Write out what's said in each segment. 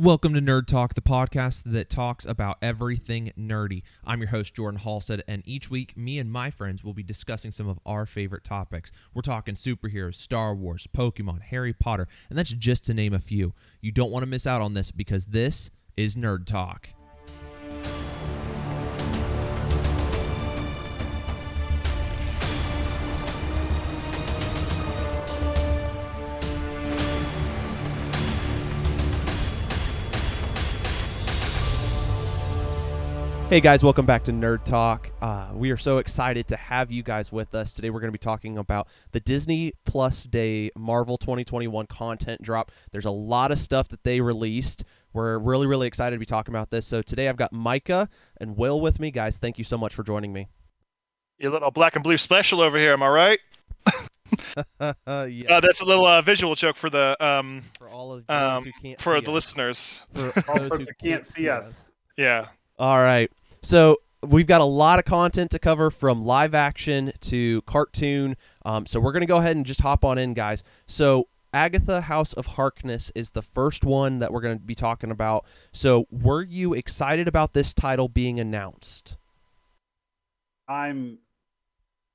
Welcome to Nerd Talk, the podcast that talks about everything nerdy. I'm your host, Jordan Halstead, and each week, me and my friends will be discussing some of our favorite topics. We're talking superheroes, Star Wars, Pokemon, Harry Potter, and that's just to name a few. You don't want to miss out on this because this is Nerd Talk. Hey guys, welcome back to Nerd Talk. Uh, we are so excited to have you guys with us. Today we're going to be talking about the Disney Plus Day Marvel 2021 content drop. There's a lot of stuff that they released. We're really, really excited to be talking about this. So today I've got Micah and Will with me. Guys, thank you so much for joining me. Your little black and blue special over here, am I right? yeah. Uh, that's a little uh, visual joke for the um for all of those um who can't for see the us. listeners. For All those who can't see us. Yeah. All right. So we've got a lot of content to cover from live action to cartoon. Um, so we're going to go ahead and just hop on in, guys. So Agatha House of Harkness is the first one that we're going to be talking about. So were you excited about this title being announced? I'm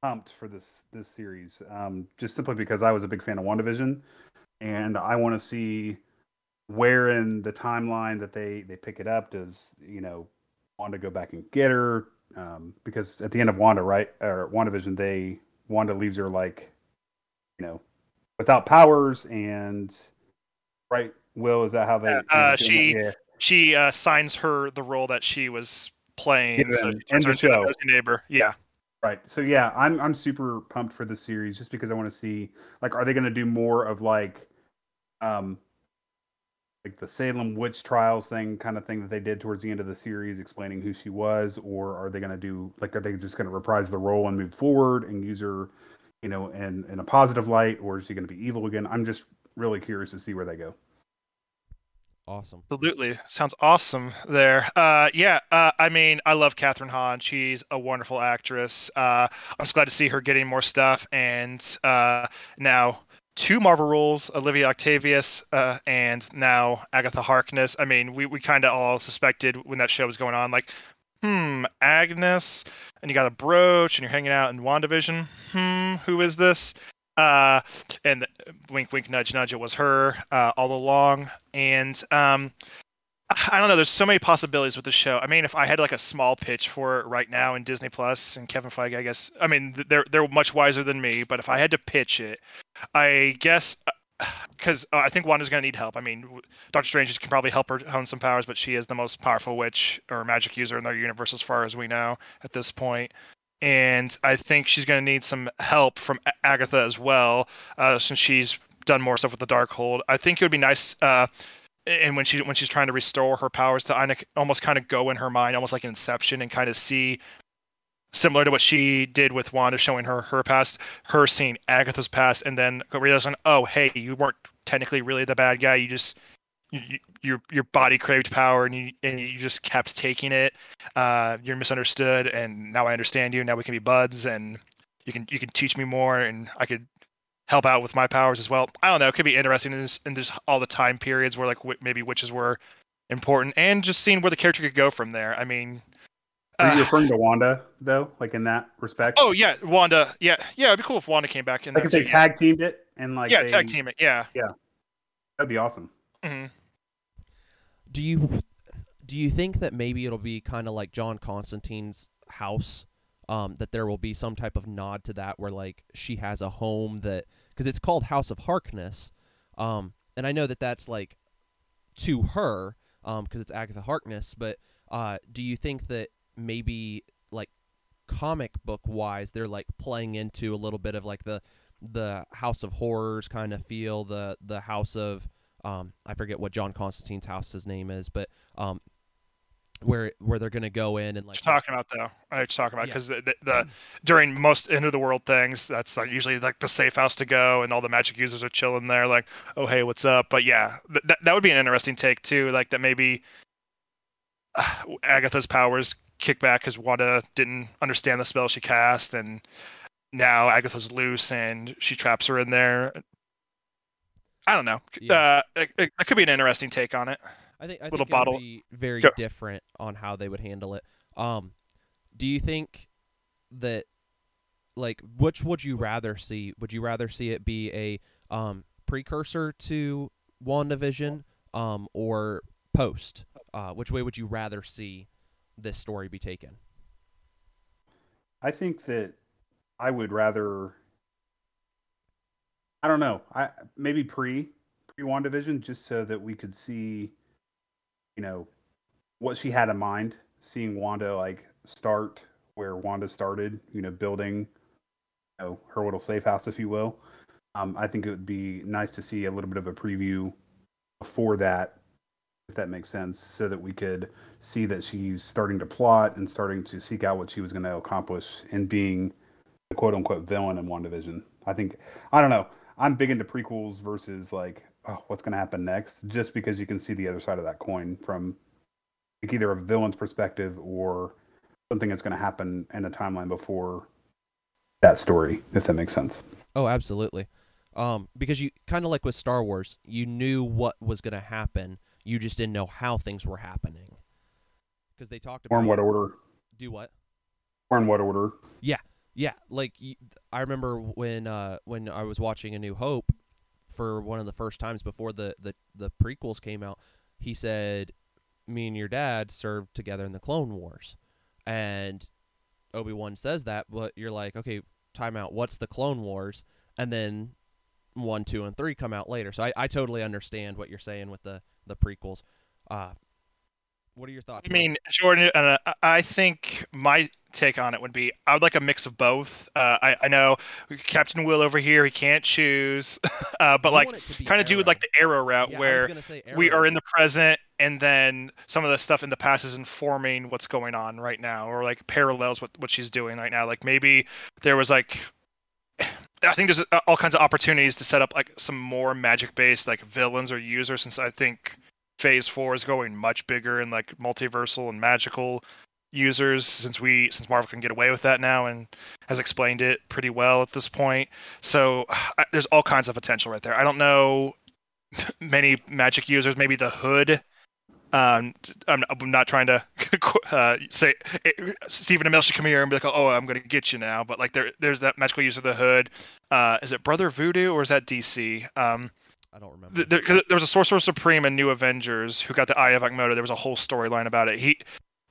pumped for this this series, um, just simply because I was a big fan of WandaVision, and I want to see where in the timeline that they they pick it up. Does you know Wanda go back and get her? Um, because at the end of Wanda, right, or WandaVision, they Wanda leaves her like, you know, without powers and right. Will is that how they? Uh, uh, she- Yeah. She uh, signs her the role that she was playing. Yeah, so end she turns of into that show. neighbor. Yeah. Right. So yeah, I'm I'm super pumped for this series just because I want to see like are they going to do more of like um like the Salem witch trials thing kind of thing that they did towards the end of the series explaining who she was or are they going to do like are they just going to reprise the role and move forward and use her you know in in a positive light or is she going to be evil again? I'm just really curious to see where they go. Awesome. Absolutely. Sounds awesome there. Uh, yeah, uh, I mean, I love Kathryn Hahn. She's a wonderful actress. Uh, I'm just glad to see her getting more stuff. And uh, now two Marvel roles, Olivia Octavius uh, and now Agatha Harkness. I mean, we, we kind of all suspected when that show was going on, like, hmm, Agnes, and you got a brooch and you're hanging out in WandaVision. Hmm, who is this? Uh, and wink, wink, nudge, nudge. It was her uh, all along, and um, I don't know. There's so many possibilities with the show. I mean, if I had like a small pitch for it right now in Disney Plus and Kevin Feige, I guess. I mean, they're they're much wiser than me, but if I had to pitch it, I guess because uh, I think Wanda's going to need help. I mean, Doctor Strange can probably help her hone some powers, but she is the most powerful witch or magic user in their universe as far as we know at this point. And I think she's going to need some help from Agatha as well, uh, since she's done more stuff with the Darkhold. I think it would be nice. Uh, and when she when she's trying to restore her powers to almost kind of go in her mind, almost like an Inception, and kind of see similar to what she did with Wanda, showing her her past, her seeing Agatha's past, and then realizing, oh hey, you weren't technically really the bad guy. You just you- your your body craved power, and you and you just kept taking it. Uh, you're misunderstood, and now I understand you. Now we can be buds, and you can you can teach me more, and I could help out with my powers as well. I don't know. It could be interesting in, this, in just all the time periods where like wi- maybe witches were important, and just seeing where the character could go from there. I mean, Are you uh, referring to Wanda though, like in that respect? oh yeah, Wanda. Yeah, yeah. It'd be cool if Wanda came back in like there if they tag teamed it and like yeah, they, tag team it. Yeah. Yeah. That'd be awesome. hmm Do you do you think that maybe it'll be kind of like John Constantine's house? Um, that there will be some type of nod to that, where like she has a home that because it's called House of Harkness, um, and I know that that's like to her because it's Agatha Harkness. But uh, do you think that maybe like comic book wise, they're like playing into a little bit of like the the House of Horrors kind of feel, the the House of um, I forget what John Constantine's house's name is, but um, where where they're gonna go in and like you're talking about though. I you're talking about Yeah. because the, the, the during most end of the world things, that's like usually like the safe house to go, and all the magic users are chilling there, like, oh hey, what's up? But yeah, th- that that would be an interesting take too. Like that maybe uh, Agatha's powers kick back because Wanda didn't understand the spell she cast, and now Agatha's loose and she traps her in there. I don't know. Yeah. Uh, it, it, it could be an interesting take on it. I think I Little think bottle- it would be very Go. different on how they would handle it. Um, do you think that like which would you rather see? Would you rather see it be a um precursor to WandaVision um or post? Uh, which way would you rather see this story be taken? I think that I would rather. I don't know. I maybe pre pre WandaVision, just so that we could see, you know, what she had in mind. Seeing Wanda like start where Wanda started, you know, building, you know, her little safe house, if you will. Um, I think it would be nice to see a little bit of a preview before that, if that makes sense, so that we could see that she's starting to plot and starting to seek out what she was going to accomplish in being the quote unquote villain in WandaVision. I think, I don't know. I'm big into prequels versus like, oh, what's going to happen next, just because you can see the other side of that coin from like either a villain's perspective or something that's going to happen in a timeline before that story, if that makes sense. Oh, absolutely. Um, because you kind of like with Star Wars, you knew what was going to happen. You just didn't know how things were happening. Because they talked about Or in what order? do what? Or in what order? Yeah, yeah. like I remember when uh, when I was watching A New Hope for one of the first times before the, the, the prequels came out. He said, "Me and your dad served together in the Clone Wars," and Obi Wan says that, but you're like, okay, time out. What's the Clone Wars? And then one, two, and three come out later. So I, I totally understand what you're saying with the the prequels. Uh, what are your thoughts? I mean, Jordan, uh, I- think my take on it would be I would like a mix of both. Uh, I, I know Captain Will over here, he can't choose, uh, but I like want it to be kind of do Arrow. like the arrow route Yeah, where gonna we are in the present and then some of the stuff in the past is informing what's going on right now or like parallels what, what she's doing right now like maybe there was like i think there's uh, all kinds of opportunities to set up like some more magic based like villains or users since i think phase four is going much bigger and like multiversal and magical users since we since marvel can get away with that now and has explained it pretty well at this point so I, there's all kinds of potential right there i don't know many magic users, maybe the hood. Um, I'm, I'm not trying to uh, say it, Stephen Amell should come here and be like, "Oh, I'm going to get you now." But like, there, there's that magical use of the hood. Uh, is it Brother Voodoo or is that DC? Um, I don't remember. th- there, 'cause there was a Sorcerer Supreme in New Avengers who got the Eye of Agamotto. There was a whole storyline about it. He,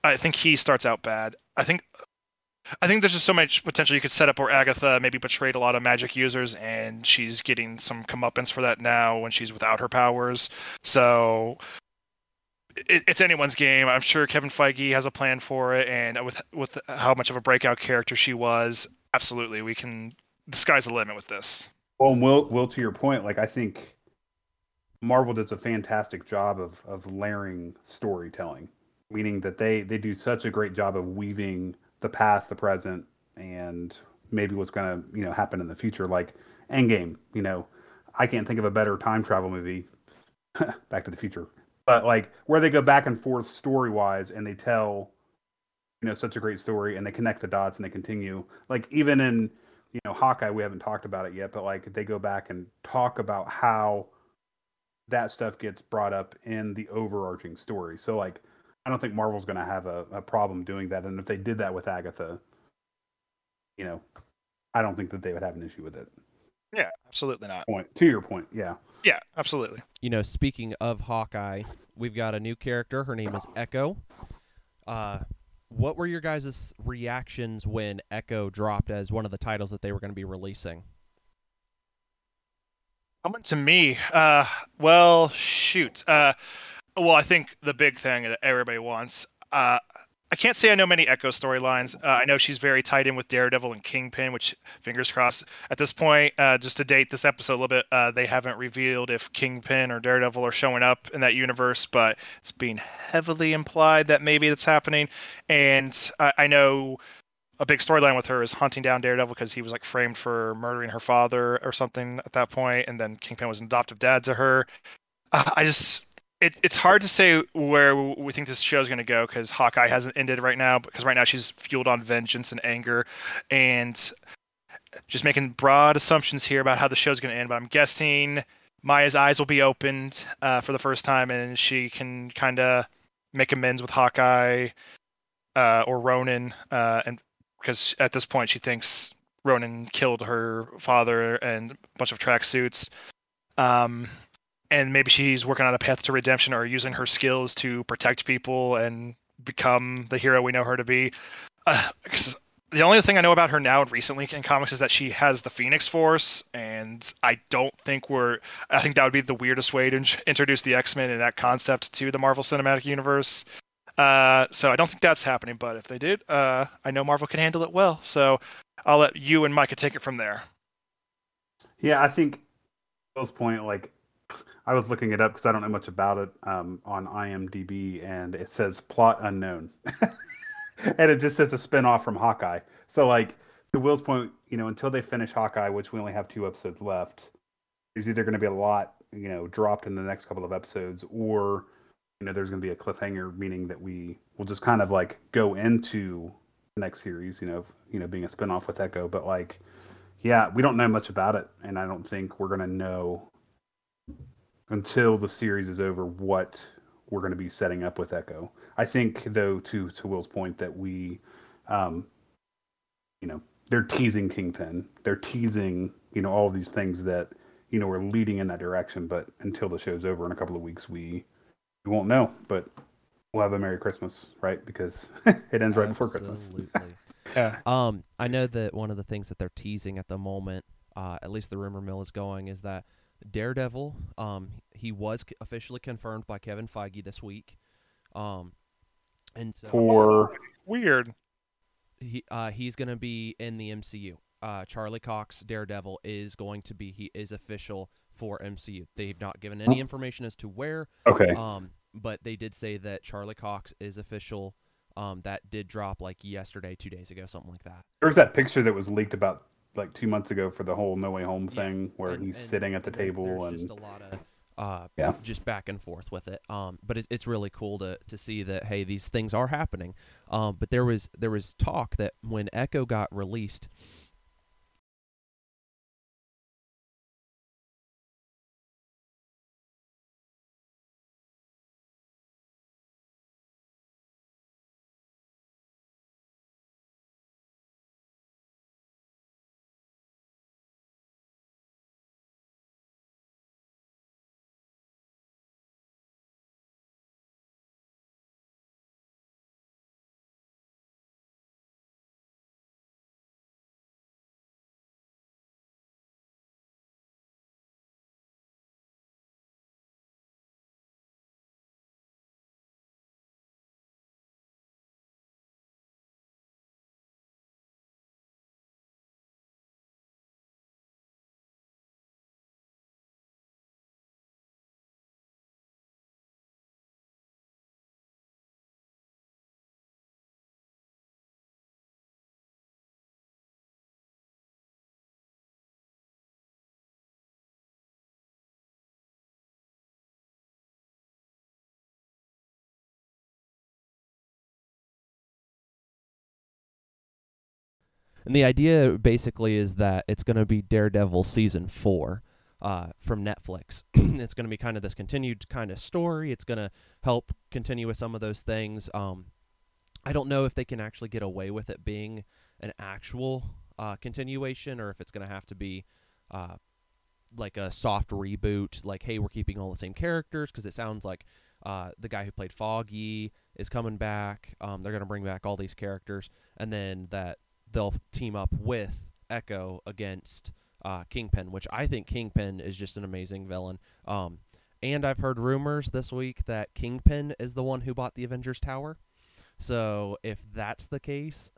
I think he starts out bad. I think, I think there's just so much potential you could set up where Agatha maybe betrayed a lot of magic users, and she's getting some comeuppance for that now when she's without her powers. So. It, it's anyone's game. I'm sure Kevin Feige has a plan for it, and with with how much of a breakout character she was, absolutely, we can. The sky's the limit with this. Well, and Will, Will, to your point, like I think Marvel does a fantastic job of of layering storytelling, meaning that they they do such a great job of weaving the past, the present, and maybe what's going to you know happen in the future. Like Endgame, you know, I can't think of a better time travel movie. Back to the Future, but like where they go back and forth story wise, and they tell you know such a great story, and they connect the dots, and they continue. Like even in you know Hawkeye, we haven't talked about it yet, but like they go back and talk about how that stuff gets brought up in the overarching story. So like I don't think Marvel's going to have a, a problem doing that, and if they did that with Agatha, you know, I don't think that they would have an issue with it. Yeah, absolutely not. Point to your point, yeah. Yeah, absolutely. you know, speaking of Hawkeye, we've got a new character. Her name is Echo. Uh, what were your guys' reactions when Echo dropped as one of the titles that they were going to be releasing? Coming to me, uh, well, shoot. Uh, well, I think the big thing that everybody wants. Uh, I can't say I know many Echo storylines. Uh, I know she's very tied in with Daredevil and Kingpin, which fingers crossed. At this point, uh, just to date this episode a little bit, uh, they haven't revealed if Kingpin or Daredevil are showing up in that universe, but it's being heavily implied that maybe that's happening. And I, I know a big storyline with her is hunting down Daredevil because he was like framed for murdering her father or something at that point, and then Kingpin was an adoptive dad to her. Uh, I just it, it's hard to say where we think this show is going to go because Hawkeye hasn't ended right now because right now she's fueled on vengeance and anger and just making broad assumptions here about how the show's going to end but I'm guessing Maya's eyes will be opened uh, for the first time, and she can kind of make amends with Hawkeye uh, or Ronan, uh, and because at this point she thinks Ronan killed her father and a bunch of tracksuits. Um, and maybe she's working on a path to redemption or using her skills to protect people and become the hero we know her to be. Uh, the only thing I know about her now recently in comics is that she has the Phoenix Force, and I don't think we're. I think that would be the weirdest way to introduce the X Men and that concept to the Marvel Cinematic Universe. Uh, so I don't think that's happening. But if they did, uh, I know Marvel can handle it well. So I'll let you and Micah take it from there. Yeah, I think Bill's point, like I was looking it up because I don't know much about it um, on IMDb, and it says plot unknown. and it just says a spinoff from Hawkeye. So like to Will's point, you know, until they finish Hawkeye, which we only have two episodes left, there's either going to be a lot, you know, dropped in the next couple of episodes, or you know, there's going to be a cliffhanger, meaning that we will just kind of like go into the next series, you know, you know, being a spinoff with Echo. But like, yeah, we don't know much about it, and I don't think we're going to know until the series is over what we're going to be setting up with Echo. I think, though, to to Will's point, that we, um, you know, they're teasing Kingpin. They're teasing, you know, all these things that you know we're leading in that direction. But until the show's over in a couple of weeks, we we won't know. But we'll have a Merry Christmas, right? Because it ends right before Christmas. yeah. Um, I know that one of the things that they're teasing at the moment, uh, at least the rumor mill is going, is that Daredevil, um, he was officially confirmed by Kevin Feige this week. Um, and so for weird, he uh, he's going to be in the MCU. Uh, Charlie Cox Daredevil is going to be he is official for MCU. They've not given any information as to where. Okay. Um, but they did say that Charlie Cox is official. Um, that did drop like yesterday, two days ago, something like that. There was that picture that was leaked about like two months ago for the whole No Way Home yeah. thing, where and, he's and sitting at the table and just a lot of uh, yeah. just back and forth with it. Um, but it, it's really cool to to see that hey, these things are happening. Um, but there was there was talk that when Echo got released, And the idea basically is that it's going to be Daredevil season four uh, from Netflix. it's going to be kind of this continued kind of story. It's going to help continue with some of those things. Um, I don't know if they can actually get away with it being an actual uh, continuation or if it's going to have to be uh, like a soft reboot. Like, hey, we're keeping all the same characters because it sounds like uh, the guy who played Foggy is coming back. Um, they're going to bring back all these characters, and then that they'll team up with Echo against uh, Kingpin, which I think Kingpin is just an amazing villain. Um, and I've heard rumors this week that Kingpin is the one who bought the Avengers Tower. So if that's the case,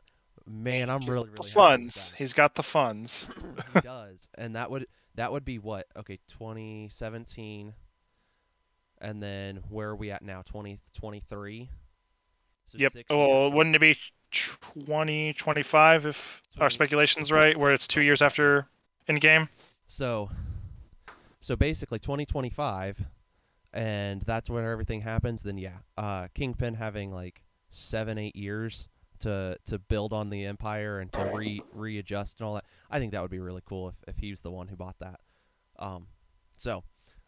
man, I'm really really the funds. He's got the funds. he does, and that would that would be what? Okay, 2017, and then where are we at now? 2023. So yep. Well, wouldn't it be 2025 if 20, our speculation's right, where it's two years after Endgame. So, so basically 2025, and that's when everything happens. Then yeah, uh, Kingpin having like seven, eight years to to build on the empire and to re readjust and all that. I think that would be really cool if if he's the one who bought that. Um, so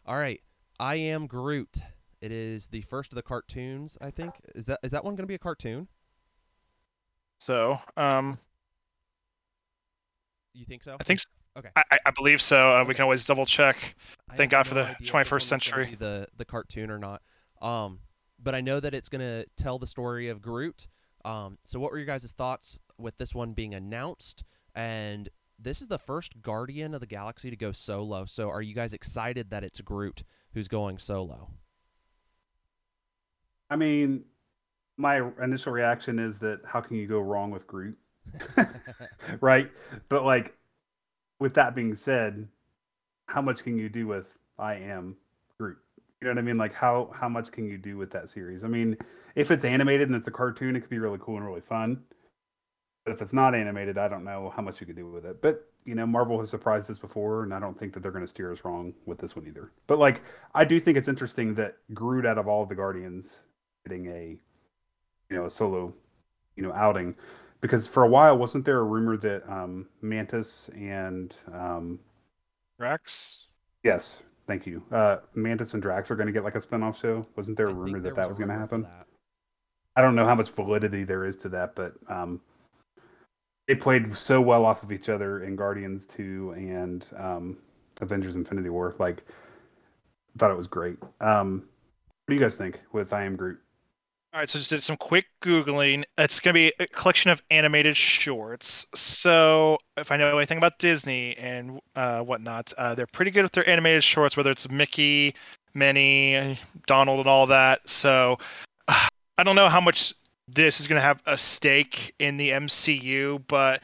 All right. I am Groot. It is the first of the cartoons, I think. Is that is that one going to be a cartoon? So, um, You think so? I think So. Okay. I, I- I believe so. Uh, We can always double check. Thank have God for the idea if this 21st one was gonna century. The the cartoon or not. Um, but I know that it's gonna tell the story of Groot. Um, so what were your guys' thoughts with this one being announced? And this is the first Guardian of the Galaxy to go solo. So are you guys excited that it's Groot who's going solo? I mean, my initial reaction is that how can you go wrong with Groot? right? But like with that being said, how much can you do with I am Groot? You know what I mean? Like how how much can you do with that series? I mean, if it's animated and it's a cartoon, it could be really cool and really fun. But if it's not animated, I don't know how much you could do with it. But you know, Marvel has surprised us before, and I don't think that they're going to steer us wrong with this one either. But like, I do think it's interesting that Groot, out of all of the Guardians, getting a you know a solo you know outing. Because for a while wasn't there a rumor that um mantis and um Rex. yes thank you. Uh mantis and drax are going to get like a spin-off show. Wasn't there a I rumor there that that was going to happen? i don't know how much validity there is to that but um they played so well off of each other in guardians 2 and um avengers infinity war. Like thought it was great. Um what do you guys think with i am groot All right, so just did some quick googling. It's going to be a collection of animated shorts. So if I know anything about Disney and uh, whatnot, uh, they're pretty good with their animated shorts, whether it's Mickey, Minnie, Donald, and all that. So I don't know how much this is going to have a stake in the MCU, but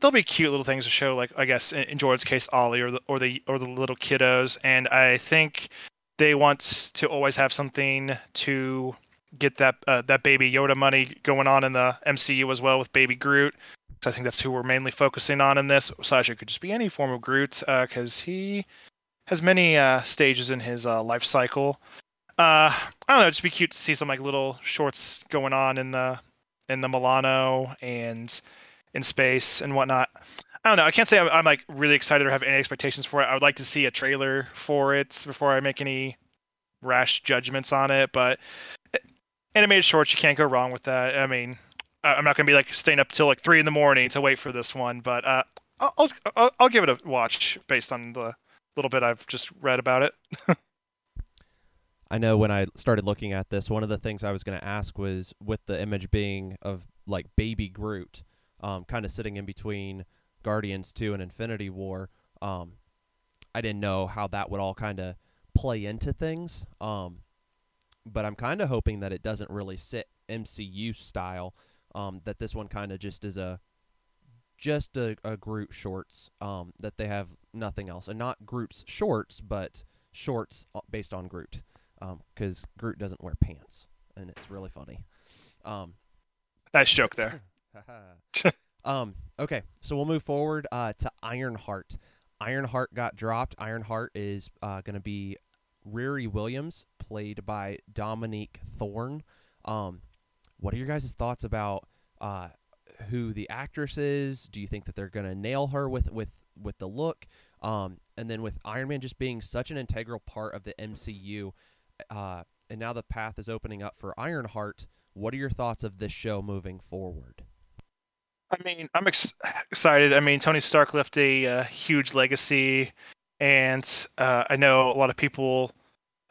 there'll be cute little things to show, like I guess in, in Jordan's case, Ollie or the or the or the little kiddos. And I think they want to always have something to get that uh, that baby Yoda money going on in the MCU as well with Baby Groot. So I think that's who we're mainly focusing on in this. Slash, it could just be any form of Groot because he has many uh, stages in his uh, life cycle. Uh, I don't know. It'd just be cute to see some like little shorts going on in the in the Milano and in space and whatnot. I don't know. I can't say I'm, I'm like really excited or have any expectations for it. I would like to see a trailer for it before I make any rash judgments on it. But animated shorts, you can't go wrong with that. I mean, I'm not gonna be like staying up till like three in the morning to wait for this one, but uh, I'll, I'll I'll I'll give it a watch based on the little bit I've just read about it. I know when I started looking at this, one of the things I was going to ask was with the image being of like baby Groot, um, kind of sitting in between Guardians 2 and Infinity War. Um, I didn't know how that would all kind of play into things. Um, but I'm kind of hoping that it doesn't really sit MCU style. Um, that this one kind of just is a just a, a Groot shorts. Um, that they have nothing else, and not Groot's shorts, but shorts uh, based on Groot because Groot doesn't wear pants, and it's really funny. Um, nice joke there. um, okay, so we'll move forward uh, to Ironheart. Ironheart got dropped. Ironheart is uh, going to be Riri Williams, played by Dominique Thorne. Um, what are your guys' thoughts about uh, who the actress is? Do you think that they're going to nail her with with with the look? Um, and then with Iron Man just being such an integral part of the MCU, uh, and now the path is opening up for Ironheart. What are your thoughts of this show moving forward? I mean, I'm ex- excited. I mean, Tony Stark left a uh, huge legacy, and uh, I know a lot of people.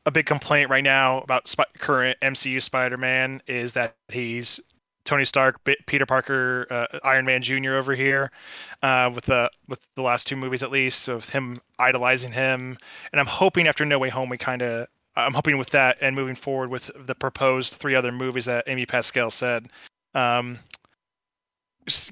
A big complaint right now about sp- current MCU Spider-Man is that he's Tony Stark, B- Peter Parker, uh, Iron Man Jr. over here, uh, with the with the last two movies at least, of him idolizing him. And I'm hoping after No Way Home we kind of, I'm hoping with that and moving forward with the proposed three other movies that Amy Pascal said, um,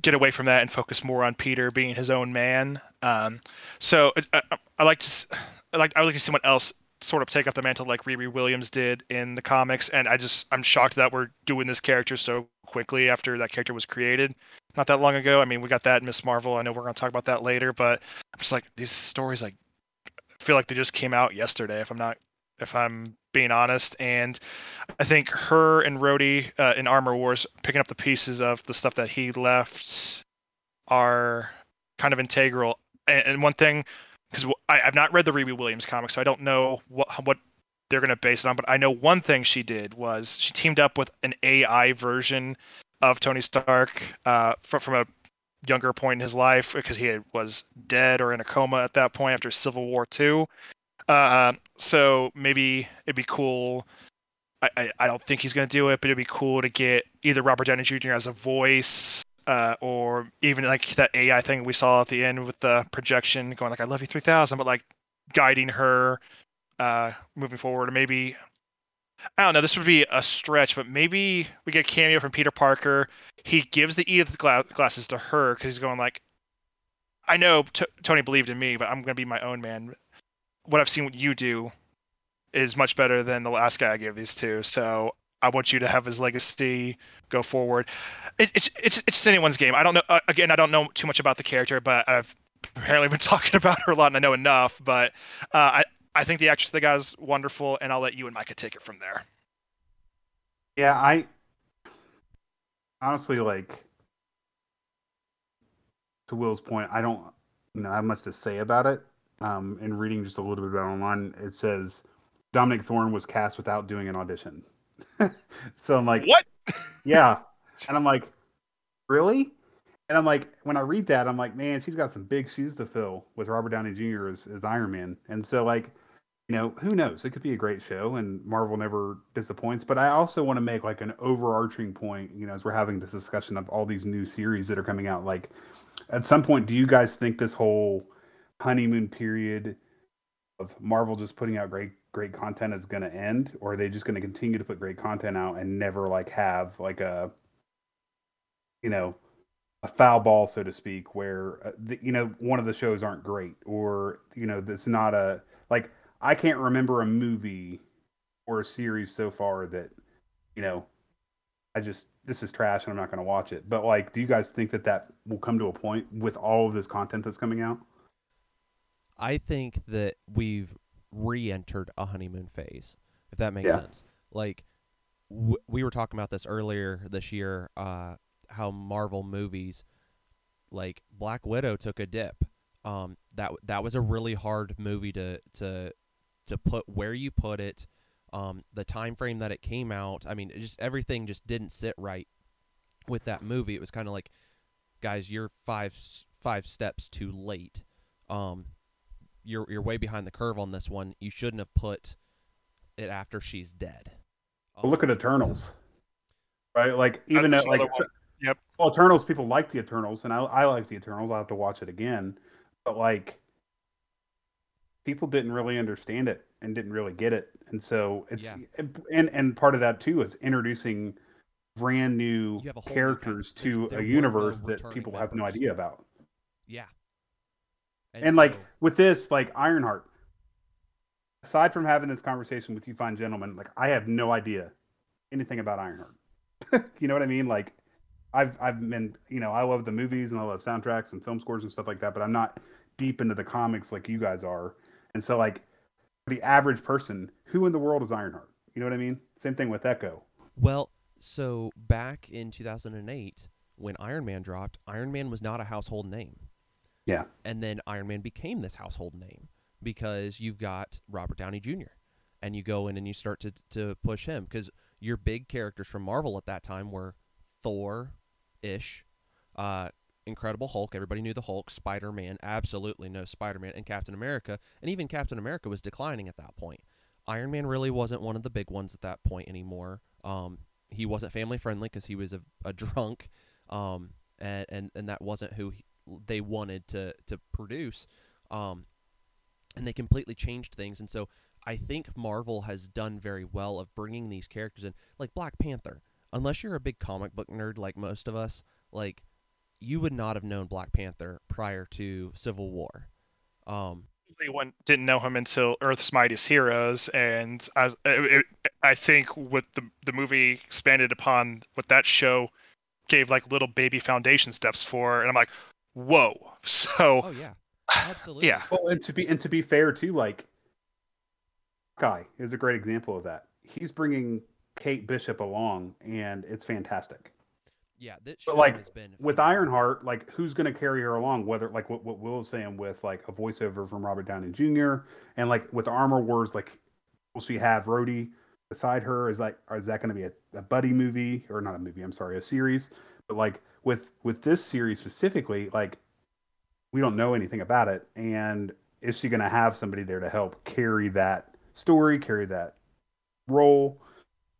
get away from that and focus more on Peter being his own man. Um, so I, I, I like to, I like I would like to see someone else sort of take up the mantle like Riri Williams did in the comics, and I just I'm shocked that we're doing this character so quickly after that character was created not that long ago. I mean, we got that in Miss Marvel. I know we're going to talk about that later, but I'm just like these stories like feel like they just came out yesterday. If I'm not, if I'm being honest, and I think her and Rhodey uh, in Armor Wars picking up the pieces of the stuff that he left are kind of integral. And, and one thing because I've not read the Riri Williams comic, so I don't know what what they're going to base it on. But I know one thing she did was she teamed up with an AI version of Tony Stark uh, from, from a younger point in his life because he was dead or in a coma at that point after Civil War Two. Uh, so maybe it'd be cool. I, I, I don't think he's going to do it, but it'd be cool to get either Robert Downey Jr. as a voice uh, or even like that AI thing we saw at the end with the projection going like "I love you 3000," but like guiding her uh, moving forward, or maybe I don't know. This would be a stretch, but maybe we get a cameo from Peter Parker. He gives the Edith gla- glasses to her because he's going like, "I know T- Tony believed in me, but I'm going to be my own man. What I've seen what you do is much better than the last guy I gave these to. So I want you to have his legacy go forward. It, it's it's it's anyone's game. I don't know. Uh, again, I don't know too much about the character, but I've apparently been talking about her a lot, and I know enough. But uh, I I think the actress the guy's wonderful, and I'll let you and Micah take it from there. Yeah, I honestly like to Will's point. I don't you know have much to say about it. Um, in reading just a little bit about online, it says Dominique Thorne was cast without doing an audition. so I'm like, what? yeah, and I'm like, really? And I'm like, when I read that, I'm like, man, she's got some big shoes to fill with Robert Downey Jr. as, as Iron Man. And so, like, you know, who knows? It could be a great show, and Marvel never disappoints. But I also want to make like an overarching point, you know, as we're having this discussion of all these new series that are coming out. Like, at some point, do you guys think this whole honeymoon period of Marvel just putting out great great content is going to end, or are they just going to continue to put great content out and never like have like a, you know, a foul ball, so to speak, where uh, the, you know one of the shows aren't great, or you know, that's not a like I can't remember a movie or a series so far that, you know, I just this is trash and I'm not going to watch it. But like, do you guys think that that will come to a point with all of this content that's coming out? I think that we've re-entered a honeymoon phase, if that makes Yeah. sense. Like w- we were talking about this earlier this year, uh, how Marvel movies, like Black Widow, took a dip. Um, that that was a really hard movie to to to put where you put it, um, the time frame that it came out. I mean, it just everything just didn't sit right with that movie. It was kind of like, guys, you're five five steps too late. Um, you're you're way behind the curve on this one. You shouldn't have put it after she's dead. Well, look at Eternals, right? Like even That's though like one. Yep. well, Eternals people like the Eternals, and I I like the Eternals. I'll have to watch it again, but like people didn't really understand it and didn't really get it, and so it's Yeah. and and part of that too is introducing brand new You have a whole new characters to there a were no universe that returning people have no idea about. Yeah. And, like so- with this, like Ironheart, aside from having this conversation with you fine gentlemen, like I have no idea anything about Ironheart. you know what I mean? Like I've I've been you know, I love the movies and I love soundtracks and film scores and stuff like that, but I'm not deep into the comics like you guys are. And so like the average person, who in the world is Ironheart? You know what I mean? Same thing with Echo. Well, so back in 2008, when Iron Man dropped, Iron Man was not a household name. Yeah. And then Iron Man became this household name because you've got Robert Downey Jr. and you go in and you start to to push him because your big characters from Marvel at that time were Thor, ish, uh, Incredible Hulk. Everybody knew the Hulk. Spider Man, absolutely no Spider Man, and Captain America. And even Captain America was declining at that point. Iron Man really wasn't one of the big ones at that point anymore. Um, he wasn't family friendly because he was a, a drunk, um, and, and and that wasn't who he, they wanted to to produce. Um, and they completely changed things. And so I think Marvel has done very well of bringing these characters in, like Black Panther. Unless you're a big comic book nerd like most of us, like you would not have known Black Panther prior to Civil War. Um, One didn't know him until Earth's Mightiest Heroes, and I, it, I think with the the movie expanded upon what that show gave like little baby foundation steps for, and I'm like, whoa. So oh yeah, absolutely. yeah, Well, and to be and to be fair too, like Guy is a great example of that. He's bringing Kate Bishop along, and it's fantastic. Yeah, that show But, like, has been with. Ironheart, like who's going to carry her along? Whether like what, what Will was saying with like a voiceover from Robert Downey Jr. and like with Armor Wars, like will she have Rhodey beside her? Is like is that going to be a, a buddy movie or not a movie? I'm sorry, a series. But like with with this series specifically, like we don't know anything about it, and is she going to have somebody there to help carry that story, carry that role?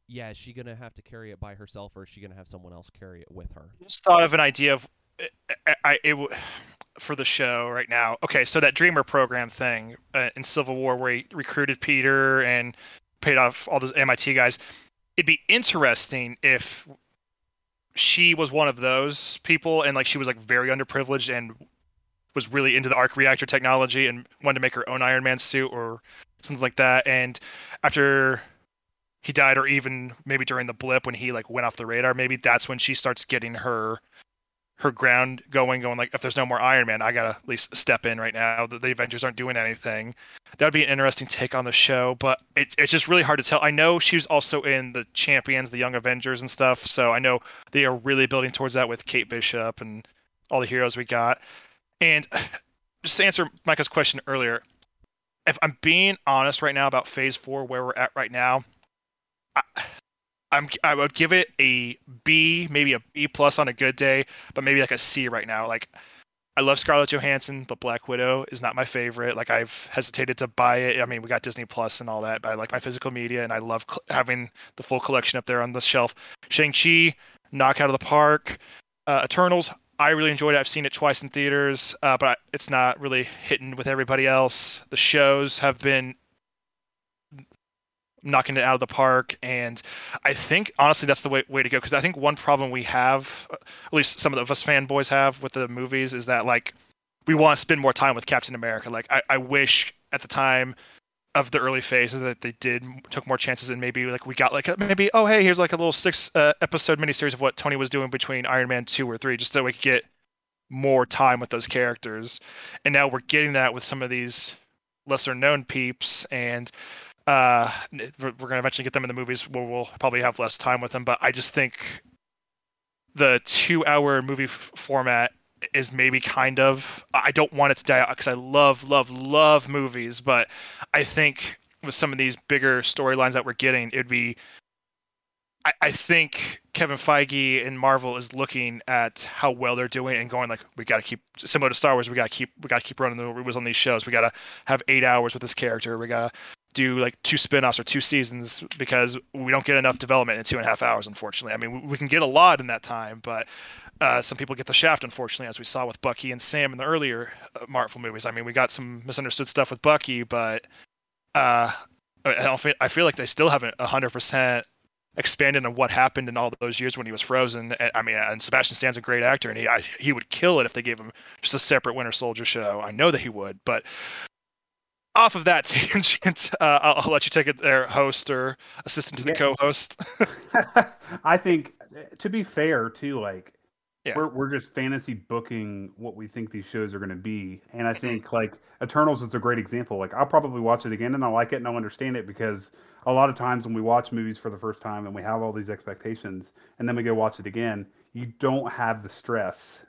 Yeah, is she gonna have to carry it by herself, or is she gonna have someone else carry it with her? just thought of an idea of I, I it w- for the show right now. Okay, so that Dreamer program thing uh, in Civil War where he recruited Peter and paid off all those MIT guys. It'd be interesting if she was one of those people and like she was like very underprivileged and was really into the arc reactor technology and wanted to make her own Iron Man suit or something like that. And after he died, or even maybe during the blip when he like went off the radar, maybe that's when she starts getting her her ground going, going like if there's no more Iron Man, I gotta at least step in right now. The, the Avengers aren't doing anything. That would be an interesting take on the show, but it, it's just really hard to tell. I know she was also in the Champions, the Young Avengers and stuff, so I know they are really building towards that with Kate Bishop and all the heroes we got. And just to answer Micah's question earlier, if I'm being honest right now about Phase Four, where we're at right now, I, I'm I would give it a B, maybe a B plus on a good day, but maybe like a C right now. Like I love Scarlett Johansson, but Black Widow is not my favorite. Like I've hesitated to buy it. I mean, we got Disney Plus and all that, but I like my physical media, and I love cl- having the full collection up there on the shelf. Shang Chi, knock out of the park. Uh, Eternals, I really enjoyed it. I've seen it twice in theaters, uh, but it's not really hitting with everybody else. The shows have been knocking it out of the park, and I think honestly that's the way way to go. Because I think one problem we have, at least some of us fanboys have with the movies, is that like we want to spend more time with Captain America. Like I, I wish at the time of the early phases that they did took more chances and maybe like we got like a, maybe oh hey here's like a little six uh, episode miniseries of what Tony was doing between Iron Man two or three just so we could get more time with those characters and now we're getting that with some of these lesser known peeps and uh we're, we're gonna eventually get them in the movies where we'll probably have less time with them but I just think the two hour movie f- format is maybe kind of I don't want it to die out because I love love love movies, but I think with some of these bigger storylines that we're getting, it'd be I, I think Kevin Feige and Marvel is looking at how well they're doing and going like we got to keep similar to Star Wars, we got to keep we got to keep running the movies on these shows. We got to have eight hours with this character. We got to do like two spin-offs or two seasons because we don't get enough development in two and a half hours unfortunately. I mean we, we can get a lot in that time but uh, some people get the shaft unfortunately as we saw with bucky and sam in the earlier uh, marvel movies. I mean we got some misunderstood stuff with bucky but uh, i don't feel, i feel like they still haven't 100% expanded on what happened in all those years when he was frozen. I mean and sebastian stan's a great actor and he I, he would kill it if they gave him just a separate winter soldier show. I know that he would but off of that tangent, uh, I'll, I'll let you take it there, host or assistant to the Yeah. co-host. I think to be fair too, like Yeah. we're we're just fantasy booking what we think these shows are going to be, and Mm-hmm. I think like Eternals is a great example. Like I'll probably watch it again and I'll like it and I'll understand it because a lot of times when we watch movies for the first time and we have all these expectations and then we go watch it again, you don't have the stress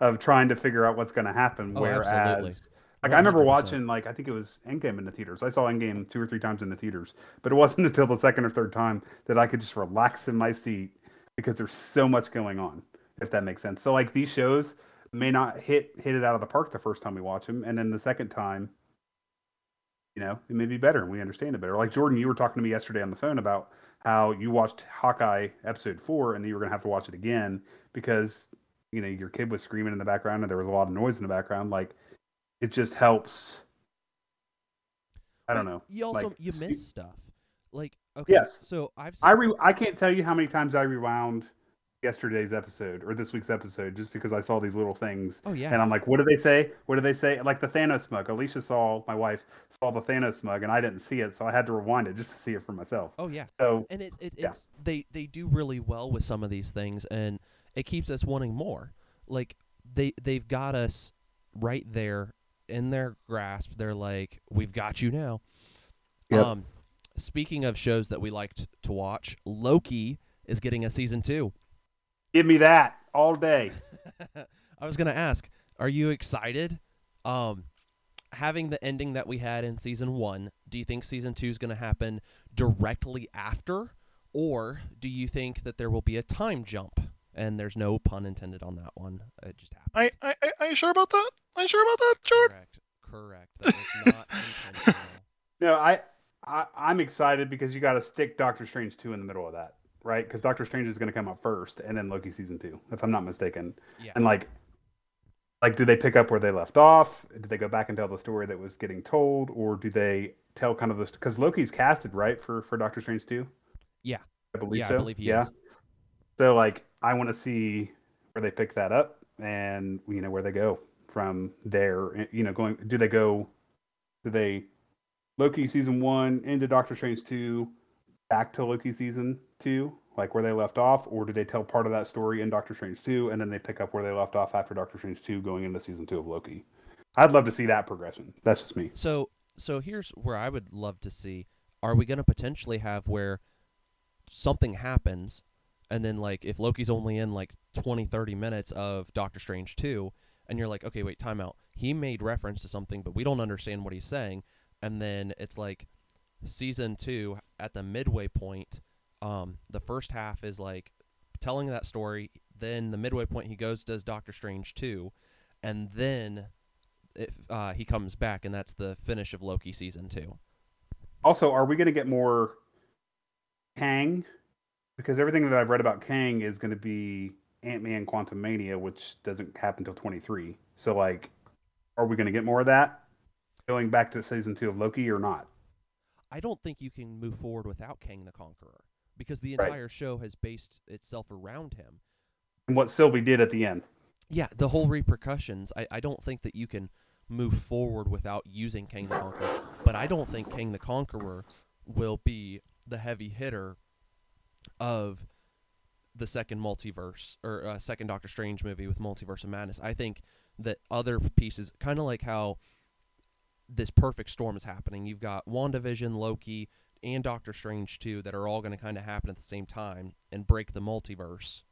of trying to figure out what's going to happen. Oh, Whereas absolutely. Like I remember 100%. watching like I think it was Endgame in the theaters. I saw Endgame two or three times in the theaters, but it wasn't until the second or third time that I could just relax in my seat because there's so much going on. If that makes sense. So like these shows may not hit hit it out of the park the first time we watch them, and then the second time, you know, it may be better and we understand it better. Like Jordan, you were talking to me yesterday on the phone about how you watched Hawkeye episode four and you were gonna have to watch it again because you know your kid was screaming in the background and there was a lot of noise in the background. Like it just helps. I don't know. You also like, you see- miss stuff. Like okay, Yes. so I've seen, I re- I can't tell you how many times I rewound yesterday's episode or this week's episode just because I saw these little things oh yeah, and I'm like, what do they say? What do they say? Like the Thanos mug. Alicia saw my wife saw the Thanos mug and I didn't see it, so I had to rewind it just to see it for myself. oh yeah, So and it, it Yeah. it's they they do really well with some of these things, and it keeps us wanting more. Like they they've got us right there in their grasp. They're like, we've got you now. Yep. Um, speaking of shows that we liked to watch, Loki is getting a season two. Give me that all day. I was gonna ask, are you excited? Um, having the ending that we had in season one, do you think season two is gonna happen directly after, or do you think that there will be a time jump? And there's no pun intended on that one. It just happened. I, I, I- are you sure about that? Are you sure about that, Jordan? Correct. Correct. That was not intentional. No, I, I I'm excited because you got to stick Doctor Strange two in the middle of that, right? Because Doctor Strange is going to come up first, and then Loki season two, if I'm not mistaken. Yeah. And like, like, do they pick up where they left off? Did they go back and tell the story that was getting told, or do they tell kind of this? Because Loki's casted right for for Doctor Strange two. Yeah. I believe Yeah, I so. believe he yeah. is. So like, I want to see where they pick that up, and you know where they go from there. Eh, you know, going do they go? Do they Loki season one into Doctor Strange two, back to Loki season two, like where they left off, or do they tell part of that story in Doctor Strange two, and then they pick up where they left off after Doctor Strange two, going into season two of Loki? I'd love to see that progression. That's just me. So so here's where I would love to see are we going to potentially have where something happens and then like if Loki's only in like 20 30 minutes of Doctor Strange 2 and you're like okay wait time out he made reference to something but we don't understand what he's saying and then it's like season 2 at the midway point um the first half is like telling that story then the midway point he goes does Doctor Strange 2 and then if uh, he comes back, and that's the finish of Loki season two. Also, are we going to get more Kang? Because everything that I've read about Kang is going to be Ant Man Quantumania, which doesn't happen until 23. So, like, are we going to get more of that going back to season two of Loki or not? I don't think you can move forward without Kang the Conqueror because the Right. entire show has based itself around him. And what Sylvie did at the end. Yeah, the whole repercussions. I, I don't think that you can move forward without using Kang the Conqueror. But I don't think Kang the Conqueror will be the heavy hitter of the second multiverse or uh, second Doctor Strange movie with Multiverse of Madness. I think that other pieces, kind of like how this perfect storm is happening. You've got WandaVision, Loki, and Doctor Strange too that are all going to kind of happen at the same time and break the multiverse,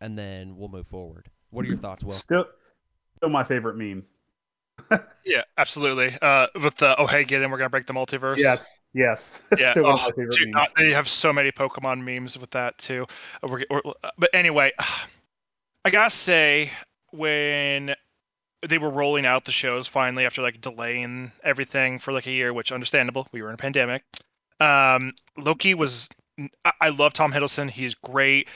and then we'll move forward. What are your thoughts, Will? Still, still my favorite meme. Yeah, absolutely. Uh, with the oh hey get in, we're gonna break the multiverse. Yes, yes. Yeah. Still one of Oh, my favorite dude, memes. uh, they have so many Pokemon memes with that too. Uh, we're- we're- uh, but anyway, I gotta say when they were rolling out the shows finally after like delaying everything for like a year, which understandable. We were in a pandemic. Um, Loki was. I, I love Tom Hiddleston. He's great.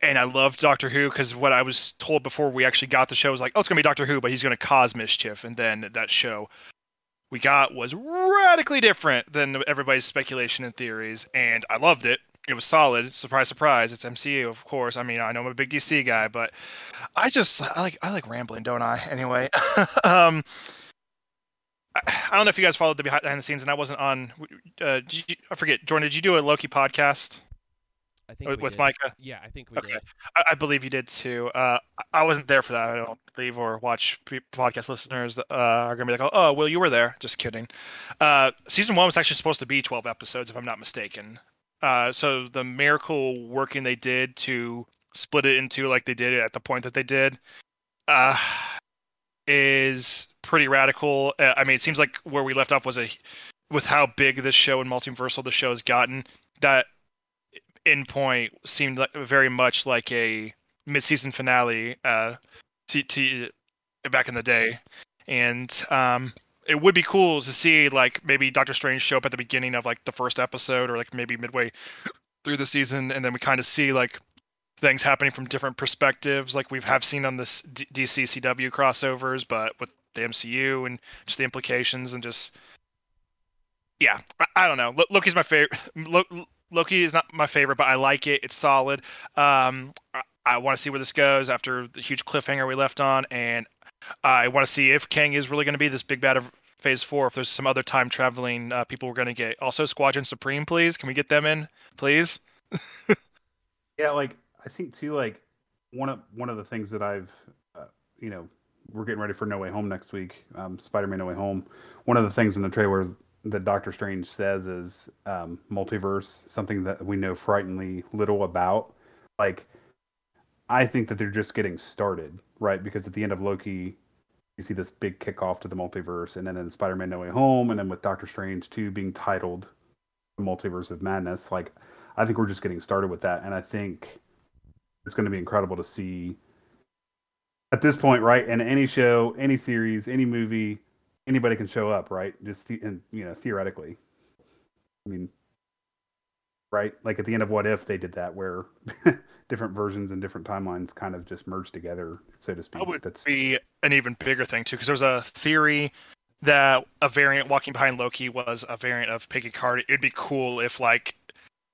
And I love Doctor Who because what I was told before we actually got the show was like, oh, it's gonna be Doctor Who, but he's gonna cause mischief, and then that show we got was radically different than everybody's speculation and theories, and I loved it. It was solid. Surprise, surprise! It's MCU, of course. I mean, I know I'm a big DC guy, but I just I like I like rambling, don't I? Anyway, um, I, I don't know if you guys followed the behind the scenes, and I wasn't on. Uh, you, I forget, Jordan. Did you do a Loki podcast I think with, we with did. Micah? Yeah, I think we Okay. did. I, I believe you did too. Uh, I- wasn't there for that. I don't believe, or watch podcast listeners that uh, are gonna be like, "Oh, Will, you were there." Just kidding. Uh, season one was actually supposed to be twelve episodes, if I'm not mistaken. Uh, so the miracle working they did to split it into like they did it at the point that they did, uh, is pretty radical. Uh, I mean, it seems like where we left off was a with how big this show and multiversal the show has gotten. That end point seemed like very much like a mid-season finale uh to, to back in the day. And um it would be cool to see like maybe Doctor Strange show up at the beginning of like the first episode or like maybe midway through the season and then we kind of see like things happening from different perspectives like we have seen on this D- DC CW crossovers but with the MCU and just the implications and just yeah I, I don't know. Lo- Loki's my favorite Loki is not my favorite, but I like it. It's solid. Um, I, I want to see where this goes after the huge cliffhanger we left on, and I want to see if Kang is really going to be this big bad of Phase Four. If there's some other time traveling uh, people we're going to get. Also, Squadron Supreme, please. Can we get them in, please? Yeah, like I think too, like one of one of the things that I've, uh, you know, we're getting ready for No Way Home next week, um, Spider-Man No Way Home. One of the things in the trailers that Doctor Strange says is um, multiverse, something that we know frighteningly little about. Like I think that they're just getting started, right? Because at the end of Loki, you see this big kickoff to the multiverse, and then in Spider-Man: No Way Home, and then with Doctor Strange two being titled "The Multiverse of Madness," like I think we're just getting started with that, and I think it's going to be incredible to see at this point, right? In any show, any series, any movie, anybody can show up, right? Just the, and, you know, theoretically. I mean, right? Like at the end of What If, they did that, where different versions and different timelines kind of just merged together, so to speak. That would That's be an even bigger thing too, because there's a theory that a variant walking behind Loki was a variant of Peggy Carter. It'd be cool if like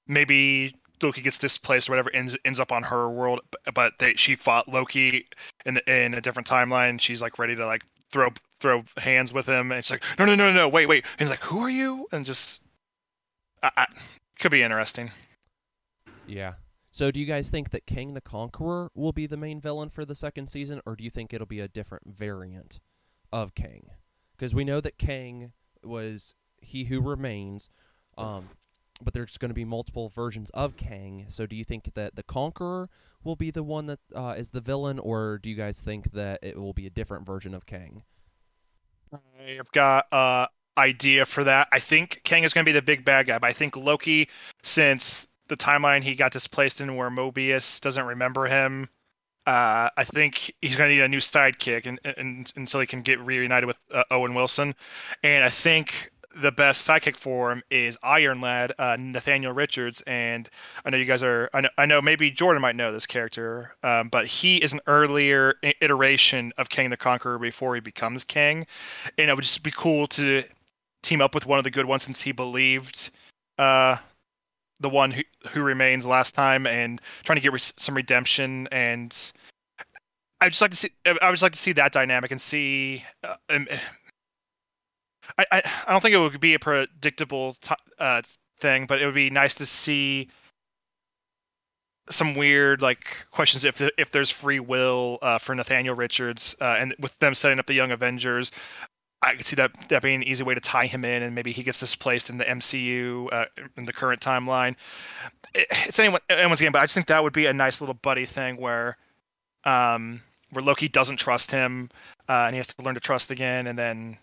maybe Loki gets displaced or whatever ends ends up on her world, but they, she fought Loki in the, in a different timeline. She's like ready to like throw throw hands with him, and it's like no no no no wait wait. And he's like who are you? And just I, I, could be interesting. Yeah. So do you guys think that Kang the Conqueror will be the main villain for the second season, or do you think it'll be a different variant of Kang? Because we know that Kang was He Who Remains, um, but there's going to be multiple versions of Kang. So do you think that the Conqueror will be the one that uh, is the villain, or do you guys think that it will be a different version of Kang? I've got a idea for that. I think Kang is going to be the big bad guy, but I think Loki, since the timeline he got displaced in where Mobius doesn't remember him, uh, I think he's going to need a new sidekick and, and, until he can get reunited with uh, Owen Wilson. And I think the best psychic form is Iron Lad, uh, Nathaniel Richards. And I know you guys are, I know, I know maybe Jordan might know this character, um, but he is an earlier iteration of Kang the Conqueror before he becomes king, And it would just be cool to team up with one of the good ones since he believed uh, the one who, who remains last time and trying to get re- some redemption. And I just like to see, I would just like to see that dynamic and see. Uh, I, I I don't think it would be a predictable t- uh, thing, but it would be nice to see some weird like questions if if there's free will uh, for Nathaniel Richards uh, and with them setting up the Young Avengers. I could see that that being an easy way to tie him in, and maybe he gets displaced in the MCU uh, in the current timeline. It, it's anyone anyone's game, but I just think that would be a nice little buddy thing where, um, where Loki doesn't trust him, uh, and he has to learn to trust again, and then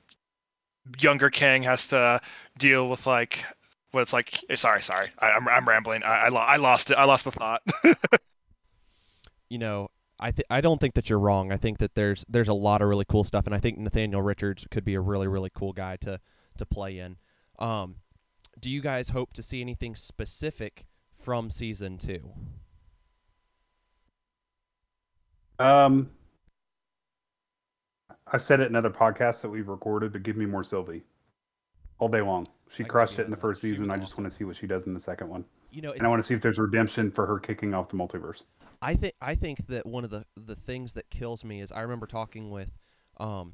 younger Kang has to deal with like what it's like. eh, Sorry, sorry, I, I'm I'm rambling. I I, lo- I lost it. I lost the thought. you know, I th- I don't think that you're wrong. I think that there's there's a lot of really cool stuff, and I think Nathaniel Richards could be a really really cool guy to to play in. Um, do you guys hope to see anything specific from season two? Um, I've said it in other podcasts that we've recorded, but give me more Sylvie all day long. She I crushed it in the first season. was I just want to see what she does in the second one, You know, and I want to see if there's redemption for her kicking off the multiverse. I think I think that one of the the things that kills me is I remember talking with um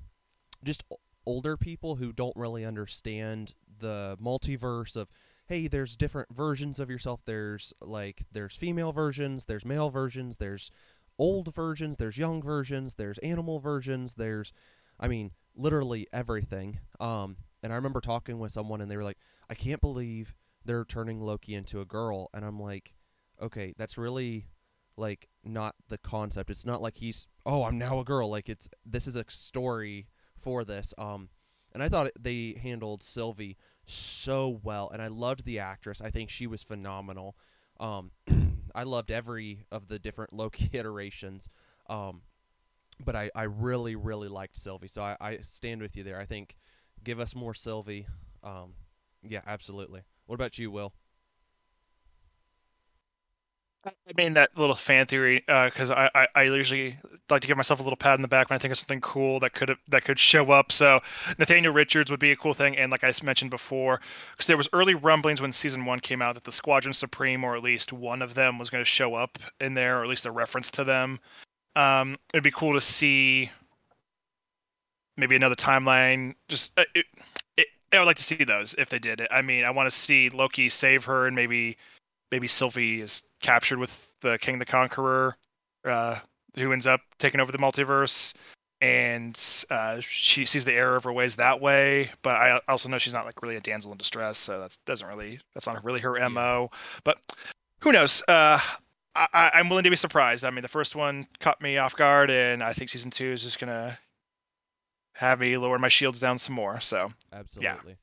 just older people who don't really understand the multiverse of hey there's different versions of yourself there's like there's female versions there's male versions there's old versions there's young versions there's animal versions there's I mean literally everything um and I remember talking with someone and they were like I can't believe they're turning Loki into a girl and I'm like okay that's really like not the concept. It's not like he's oh I'm now a girl. Like it's this is a story for this. Um, and I thought they handled Sylvie so well, and I loved the actress. I think she was phenomenal. Um, I loved every of the different Loki iterations. Um, but I, I really really liked Sylvie, so I, I stand with you there. I think give us more Sylvie. Um, yeah, absolutely. What about you, Will? I mean that little fan theory because I, I I usually like to give myself a little pat on the back when I think of something cool that could that could show up. So Nathaniel Richards would be a cool thing, and like I mentioned before, because there was early rumblings when season one came out that the Squadron Supreme or at least one of them was going to show up in there, or at least a reference to them. Um, it'd be cool to see maybe another timeline. Just uh, it, it, I would like to see those if they did it. I mean, I want to see Loki save her and maybe maybe Sylvie is captured with the Kang the Conqueror, uh, who ends up taking over the multiverse, and uh, she sees the error of her ways that way. But I also know she's not like really a damsel in distress, so that doesn't really that's not really her mo. But who knows? Uh, I, I'm willing to be surprised. I mean, the first one caught me off guard, and I think season two is just gonna have me lower my shields down some more. So Absolutely.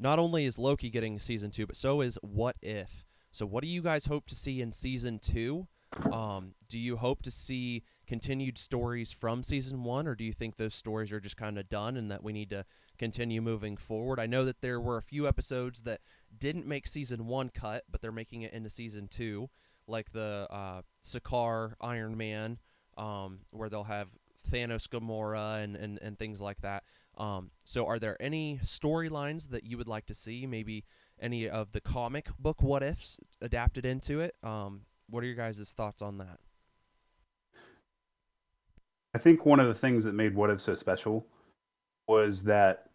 Not only is Loki getting season two, but so is What If. So, what do you guys hope to see in season two? Um, do you hope to see continued stories from season one, or do you think those stories are just kind of done and that we need to continue moving forward? I know that there were a few episodes that didn't make season one cut, but they're making it into season two, like the uh, Sakaar Iron Man, um, where they'll have Thanos Gamora and, and, and things like that. Um, so, are there any storylines that you would like to see? Maybe any of the comic book what ifs adapted into it? Um, what are your guys' thoughts on that? I think one of the things that made What If so special was that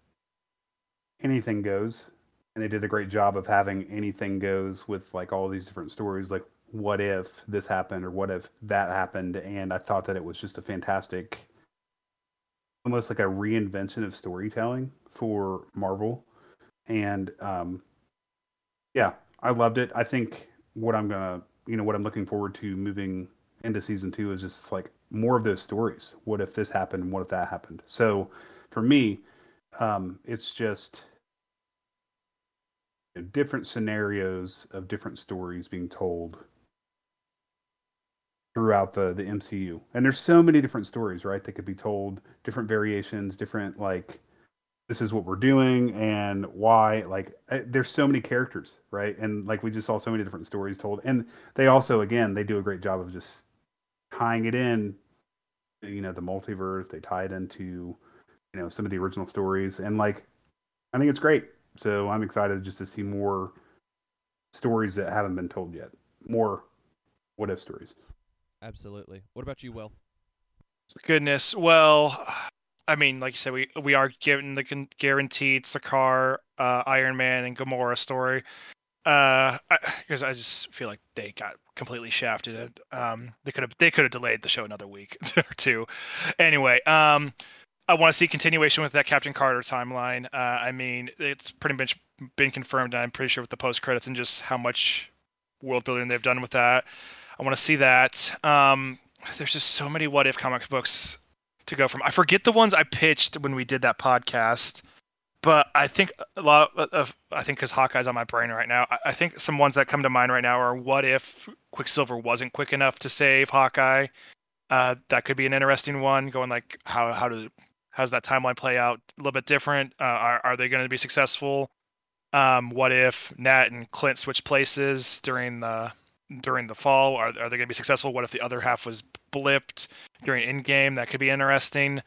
anything goes, and they did a great job of having anything goes with like all these different stories, like what if this happened or what if that happened, and I thought that it was just a fantastic, almost like a reinvention of storytelling for Marvel, and um, yeah, I loved it. I think what I'm gonna, you know, what I'm looking forward to moving into season two is just like more of those stories. What if this happened? What if that happened? So for me, um, it's just you know, different scenarios of different stories being told throughout the the MCU. And there's so many different stories, right? That could be told, different variations, different like this is what we're doing and why like eh, there's so many characters right? And like we just saw so many different stories told. And they also again they do a great job of just tying it in you know the multiverse. They tie it into you know some of the original stories. And like i think it's great. So i'm excited just to see more stories that haven't been told yet. More what if stories. Absolutely. What about you, Will? Goodness. Well, I mean, like you said, we we are given the guaranteed Sakaar, uh, Iron Man, and Gamora story. Uh, because I, I just feel like they got completely shafted. Um, they could have they could have delayed the show another week or two. Anyway, um, I want to see continuation with that Captain Carter timeline. Uh, I mean, it's pretty much been confirmed. I'm pretty sure with the post credits and just how much world building they've done with that. I want to see that. Um, there's just so many what if comic books to go from. I forget the ones I pitched when we did that podcast, but I think a lot of I think because Hawkeye's on my brain right now. I, I think some ones that come to mind right now are what if Quicksilver wasn't quick enough to save Hawkeye. Uh, that could be an interesting one. Going like how how do how's that timeline play out? A little bit different. Uh, are are they going to be successful? Um, what if Nat and Clint switch places during the during the fall? Are, are they going to be successful? What if the other half was blipped during Endgame? That could be interesting.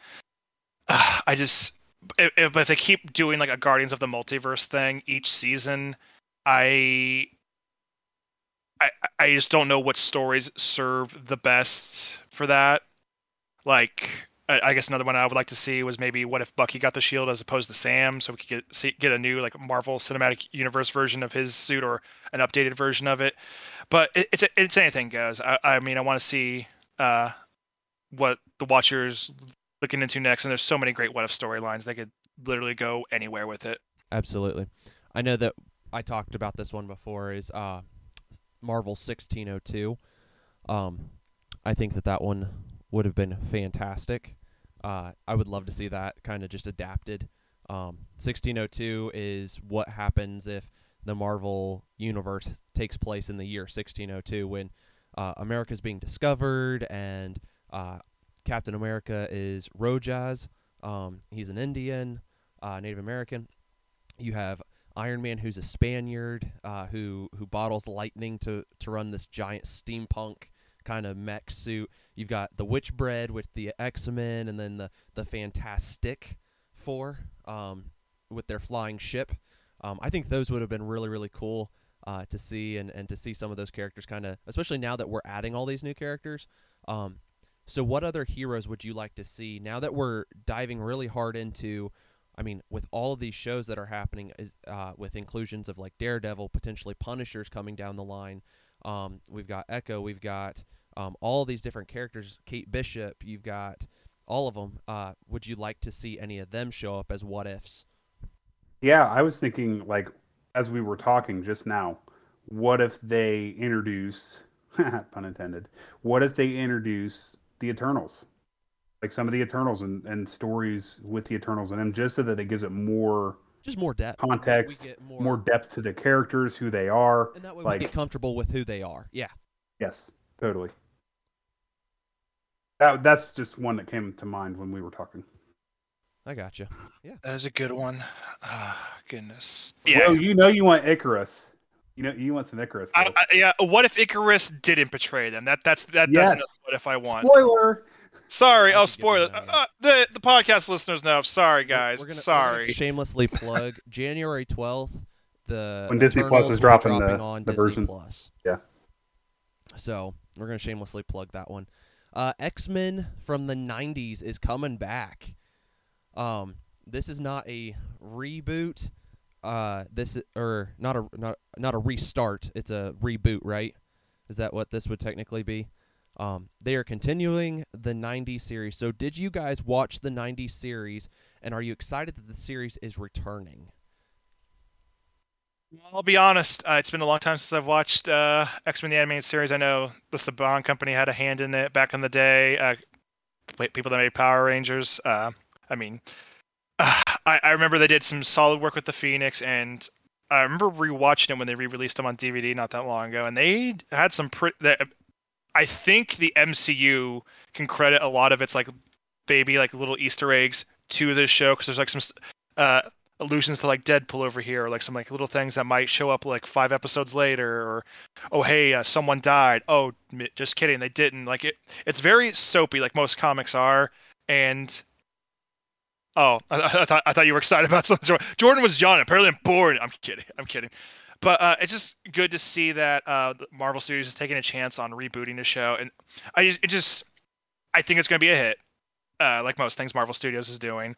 Uh, I just if, if they keep doing like a Guardians of the Multiverse thing each season, I I I just don't know what stories serve the best for that. Like I guess another one I would like to see was maybe what if Bucky got the shield as opposed to Sam, so we could get see, get a new like Marvel Cinematic Universe version of his suit or an updated version of it. But it, it's it's anything goes. I, I mean, I want to see uh, what the Watchers looking into next, and there's so many great what if storylines. They could literally go anywhere with it. Absolutely. I know that I talked about this one before. Is uh, Marvel 1602. Um, I think that that one would have been fantastic. Uh, I would love to see that kind of just adapted. Um, 1602 is what happens if the Marvel universe takes place in the year 1602 when uh, America is being discovered and uh, Captain America is Rojhaz. Um, he's an Indian, uh, Native American. You have Iron Man, who's a Spaniard, uh, who who bottles lightning to to run this giant steampunk kind of mech suit. You've got the Witchbreed with the X Men, and then the the Fantastic Four um, with their flying ship. Um, I think those would have been really really cool uh, to see, and and to see some of those characters kind of, especially now that we're adding all these new characters. Um, so, what other heroes would you like to see now that we're diving really hard into? I mean, with all of these shows that are happening, is, uh, with inclusions of like Daredevil, potentially Punishers coming down the line. Um, we've got Echo, we've got um, all these different characters. Kate Bishop, you've got all of them. Uh, would you like to see any of them show up as what ifs? Yeah, I was thinking like as we were talking just now, what if they introduce pun intended. What if they introduce the Eternals, like some of the Eternals and, and stories with the Eternals in them, just so that it gives it more Just more depth. context, We get more, more depth to the characters, who they are. and that way like- we get comfortable with who they are. Yeah. Yes, totally. That that's just one that came to mind when we were talking. I got you. Yeah, that is a good one. Ah, goodness. Yeah, Yeah. you know you want Icarus. You know you want some Icarus. I, I, yeah. What if Icarus didn't betray them? That that's that Yes. that's what if I want. Spoiler. Sorry. I Oh, could get spoiler. Uh, the the podcast listeners know. Sorry, guys. we're gonna- we're Sorry. gonna shamelessly plug January twelfth. The When Disney Plus is will be dropping the- on the Disney version. Plus. Yeah. So we're gonna shamelessly plug that one. Uh, X Men from the '90s is coming back. Um, this is not a reboot. Uh, this i- or not a not not a restart. It's a reboot, right? Is that what this would technically be? Um, they are continuing the 90s series. So, did you guys watch the 90s series, and are you excited that the series is returning? I'll be honest. Uh, it's been a long time since I've watched uh, X Men the animated series. I know the Saban company had a hand in it back in the day. Uh, people that made Power Rangers. Uh, I mean, I, I remember they did some solid work with the Phoenix, and I remember rewatching it when they re-released them on DVD not that long ago, and they had some pretty. I think the MCU can credit a lot of its like baby like little Easter eggs to this show because there's like some uh, allusions to like Deadpool over here, or like some like little things that might show up like five episodes later, or oh hey, uh, someone died. Oh, m- just kidding, they didn't. Like it, it's very soapy, like most comics are, and. Oh, I, I thought I thought you were excited about something. Jordan, was John. Apparently, I'm bored. I'm kidding. I'm kidding. But uh, it's just good to see that uh, the Marvel Studios is taking a chance on rebooting the show, and I it just I think it's going to be a hit, uh, like most things Marvel Studios is doing.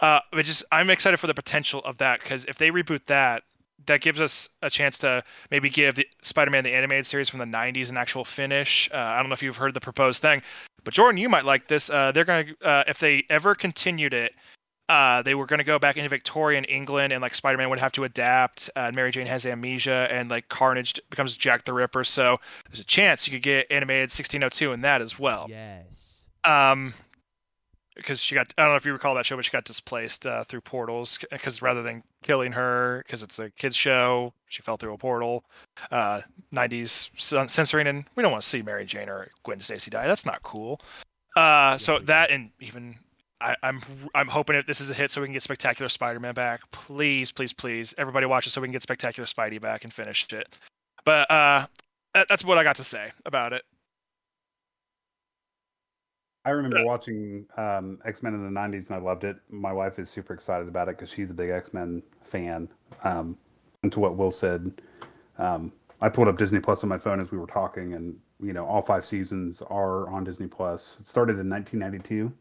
Uh, but just I'm excited for the potential of that because if they reboot that, that gives us a chance to maybe give the Spider-Man the animated series from the '90s an actual finish. Uh, I don't know if you've heard the proposed thing, but Jordan, you might like this. Uh, they're going to if they ever continued it. Uh, they were going to go back into Victorian England, and like Spider-Man would have to adapt. Uh, and Mary Jane has amnesia, and like Carnage becomes Jack the Ripper. So there's a chance you could get animated 1602 in that as well. Yes. Um, because she got I don't know if you recall that show, but she got displaced uh, through portals because rather than killing her, because it's a kids show, she fell through a portal. Uh, 90s censoring, and we don't want to see Mary Jane or Gwen Stacy die. That's not cool. Uh, so that and even I, I'm I'm hoping that this is a hit so we can get Spectacular Spider-Man back. Please, please, please, everybody watch it so we can get Spectacular Spidey back and finish it. But uh, that, that's what I got to say about it. I remember watching um, X Men in the '90s and I loved it. My wife is super excited about it because she's a big X Men fan. Um, and to what Will said, um, I pulled up Disney Plus on my phone as we were talking, and you know all five seasons are on Disney Plus. It started in 1992,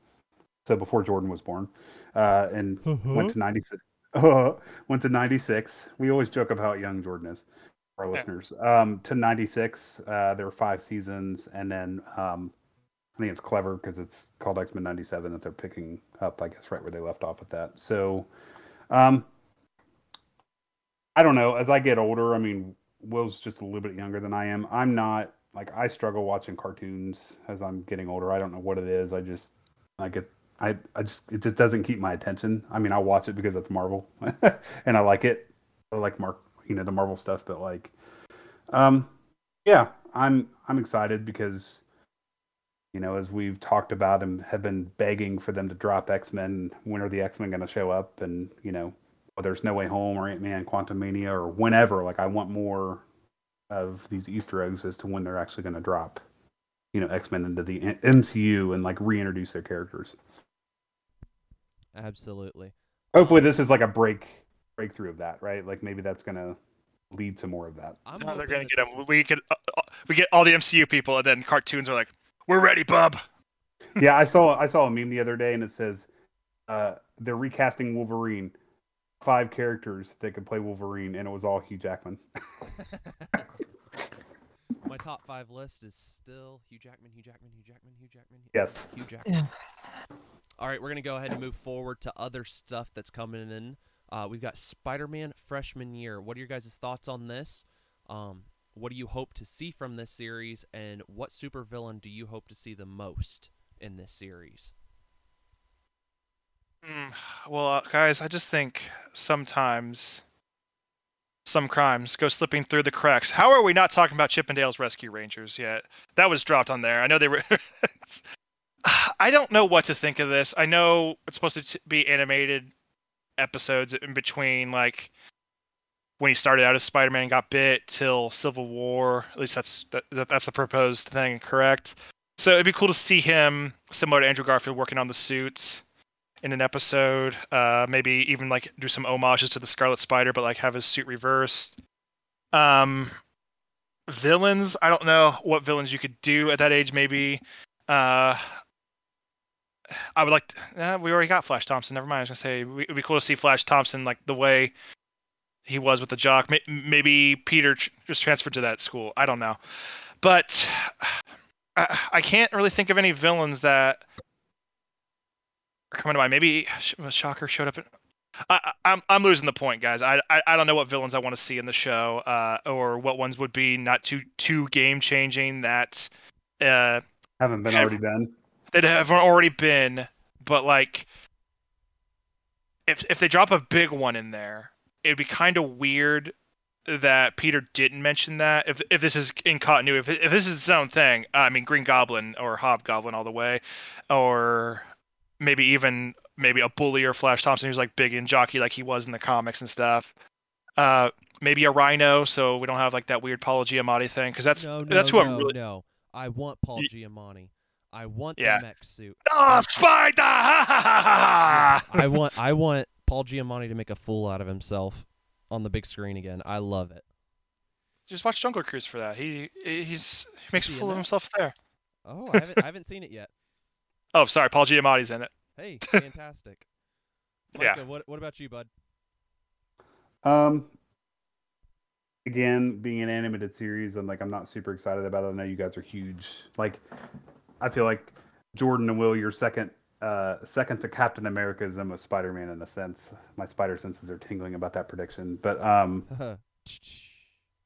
so before Jordan was born, uh, and went to 96. went to 96. We always joke about how young Jordan is. for Our listeners um, to 96. Uh, there were five seasons, and then um, I think it's clever because it's called X Men '97 that they're picking up, I guess, right where they left off with that. So, um, I don't know. As I get older, I mean, Will's just a little bit younger than I am. I'm not like I struggle watching cartoons as I'm getting older. I don't know what it is. I just I get I I just it just doesn't keep my attention. I mean, I watch it because it's Marvel and I like it. I like Mark, you know, the Marvel stuff, but like, um, yeah, I'm I'm excited because you know, as we've talked about and have been begging for them to drop X Men, when are the X Men going to show up? And, you know, whether it's No Way Home or Ant Man, Quantumania, or whenever, like, I want more of these Easter eggs as to when they're actually going to drop, you know, X Men into the MCU and, like, reintroduce their characters. Absolutely. Hopefully, this is like a break breakthrough of that, right? Like, maybe that's going to lead to more of that. I'm No, they're gonna get this them. is- We get uh, uh, we get all the MCU people, and then cartoons are like, "We're ready, bub." yeah, I saw I saw a meme the other day, and it says uh, they're recasting Wolverine. Five characters that could play Wolverine, and it was all Hugh Jackman. My top five list is still Hugh Jackman, Hugh Jackman, Hugh Jackman, Hugh Jackman, Hugh- Yes. Hugh Jackman. Yeah. All right, we're gonna go ahead and move forward to other stuff that's coming in. Uh, we've got Spider-Man freshman year. What are your guys' thoughts on this? Um, what do you hope to see from this series, and what supervillain do you hope to see the most in this series? Mm, well, uh, guys, I just think sometimes some crimes go slipping through the cracks. How are we not talking about Chippendale's Rescue Rangers yet? That was dropped on there. I know they were. I don't know what to think of this. I know it's supposed to be animated episodes in between, like when he started out as Spider-Man, and got bit till Civil War. At least that's that, that's the proposed thing, correct? So it'd be cool to see him, similar to Andrew Garfield, working on the suits in an episode. Uh, maybe even like do some homages to the Scarlet Spider, but like have his suit reversed. Um, villains. I don't know what villains you could do at that age. Maybe. Uh, I would like. To, uh, we already got Flash Thompson. Never mind. I was gonna say it'd be cool to see Flash Thompson like the way he was with the jock. Maybe Peter just transferred to that school. I don't know, but I, I can't really think of any villains that coming to mind. Maybe Shocker showed up. In, I, am I'm, I'm losing the point, guys. I, I, I don't know what villains I want to see in the show, uh, or what ones would be not too too game changing that uh, haven't been have, already been that have already been, but like if if they drop a big one in there, it'd be kind of weird that Peter didn't mention that. If if this is in continuity, if if this is its own thing, uh, I mean Green Goblin or Hobgoblin all the way, or maybe even maybe a bully or Flash Thompson who's like big and jockey like he was in the comics and stuff. Uh, maybe a Rhino, so we don't have like that weird Paul Giamatti thing because that's no, no, that's who no, I'm really. No, I want Paul Giamatti. I want yeah. the mech suit. Oh, Spider! I want I want Paul Giamatti to make a fool out of himself on the big screen again. I love it. Just watch Jungle Cruise for that. He he's he makes a fool of himself there. Oh, I haven't I haven't seen it yet. Oh, sorry, Paul Giamatti's in it. Hey, fantastic. Micah, yeah. What What about you, bud? Um. Again, being an animated series, I'm like I'm not super excited about it. I know you guys are huge. Like, I feel like Jordan and Will, your second uh, second to Captain America is almost Spider Man in a sense. My spider senses are tingling about that prediction. But um,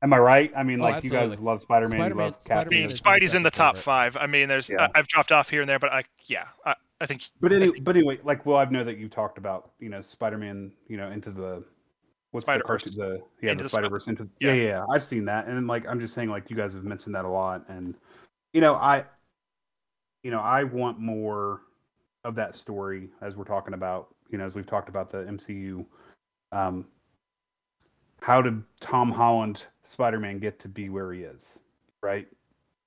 am I right? I mean, Oh, like you guys love Spider Man, you Spider-Man- love Captain. Spider-Man I mean, Spidey's in the top five. I mean, there's Yeah. I, I've dropped off here and there, but I yeah, I, I think. But I think- but anyway, like well, I know that you've talked about you know Spider Man, you know, into the what's the Spider-Verse. the yeah Into the the Spider Verse into yeah. yeah. yeah yeah I've seen that and like I'm just saying like you guys have mentioned that a lot and you know I you know I want more of that story as we're talking about you know as we've talked about the MCU um how did Tom Holland Spider Man get to be where he is right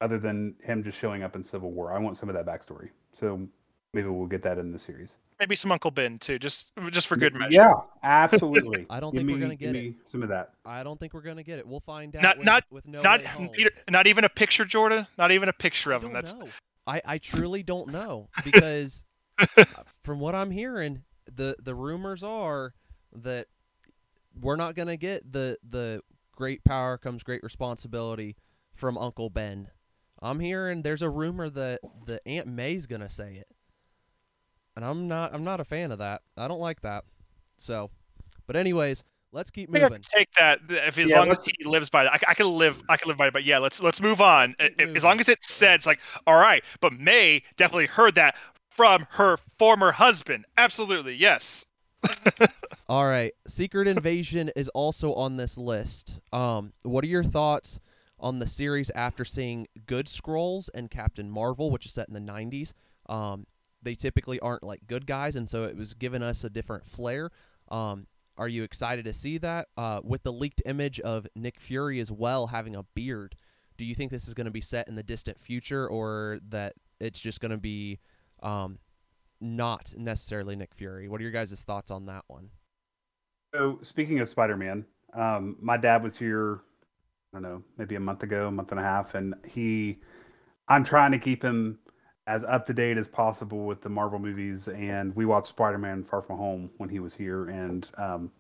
other than him just showing up in Civil War I want some of that backstory so maybe we'll get that in the series. maybe some Uncle Ben too, just just for good measure. Yeah, absolutely. I don't Give think we're gonna give get it. me Some of that. I don't think we're gonna get it. We'll find out. Not- with, not- with no Not Peter, not even a picture, Jordan. Not even a picture I of him. don't That's know. I, I truly don't know because uh, from what I'm hearing, the the rumors are that we're not gonna get the the great power comes great responsibility from Uncle Ben. I'm hearing there's a rumor that the Aunt May's gonna say it, and I'm not I'm not a fan of that. I don't like that. So, but anyways, let's keep I think I moving. take that if as Yeah, long as he lives by that. I, I can live. I can live by it. But yeah, let's let's move on. Let's keep I- I- moving. As long as it said, it's like all right. But May definitely heard that from her former husband. Absolutely, yes. All right, Secret Invasion is also on this list. Um, what are your thoughts on the series after seeing Good Skrulls and Captain Marvel, which is set in the '90s? Um, they typically aren't like good guys, and so it was giving us a different flair. Um, are you excited to see that? Uh, with the leaked image of Nick Fury as well having a beard, do you think this is going to be set in the distant future, or that it's just going to be um, not necessarily Nick Fury? What are your guys' thoughts on that one? So speaking of Spider Man, um, my dad was here. I don't know, maybe a month ago, a month and a half, and he. I'm trying to keep him as up to date as possible with the Marvel movies, and we watched Spider Man Far From Home when he was here, and um,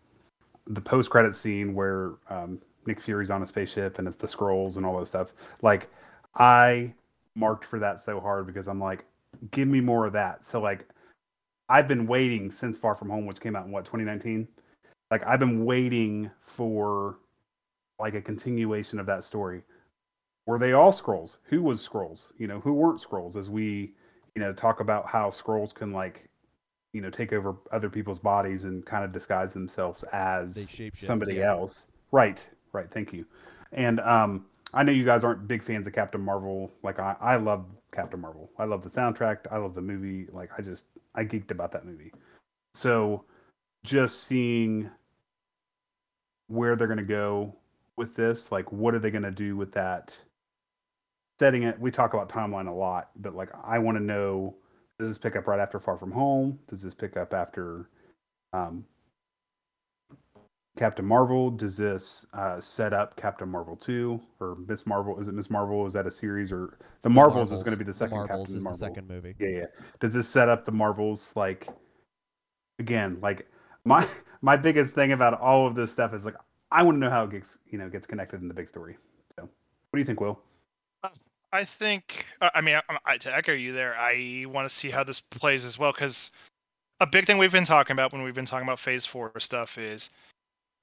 the post credit scene where um, Nick Fury's on a spaceship and it's the Skrulls and all that stuff. Like, I marked for that so hard because I'm like, give me more of that. So like, I've been waiting since Far From Home, which came out in what 2019. Like I've been waiting for like a continuation of that story. Were they all Skrulls? Who was Skrulls? You know, who weren't Skrulls? As we, you know, talk about how Skrulls can like, you know, take over other people's bodies and kind of disguise themselves as somebody yeah. else. Right, right. Thank you. And um, I know you guys aren't big fans of Captain Marvel. Like I, I love Captain Marvel. I love the soundtrack. I love the movie. Like I just, I geeked about that movie. So, just seeing where they're going to go with this, like what are they going to do with that? Setting it. We talk about timeline a lot, but like I want to know: Does this pick up right after Far From Home? Does this pick up after? Um, Captain Marvel? Does this uh, set up Captain Marvel two or Miss Marvel? Is it Miss Marvel? Is that a series or the Marvels, is going to be the second Marvels Captain is Marvel? the second movie. Yeah, yeah. Does this set up the Marvels like again? Like my my biggest thing about all of this stuff is like I want to know how it gets you know gets connected in the big story. So, what do you think, Will? I think. I mean, I, I, to echo you there, I want to see how this plays as well because a big thing we've been talking about when we've been talking about Phase Four stuff is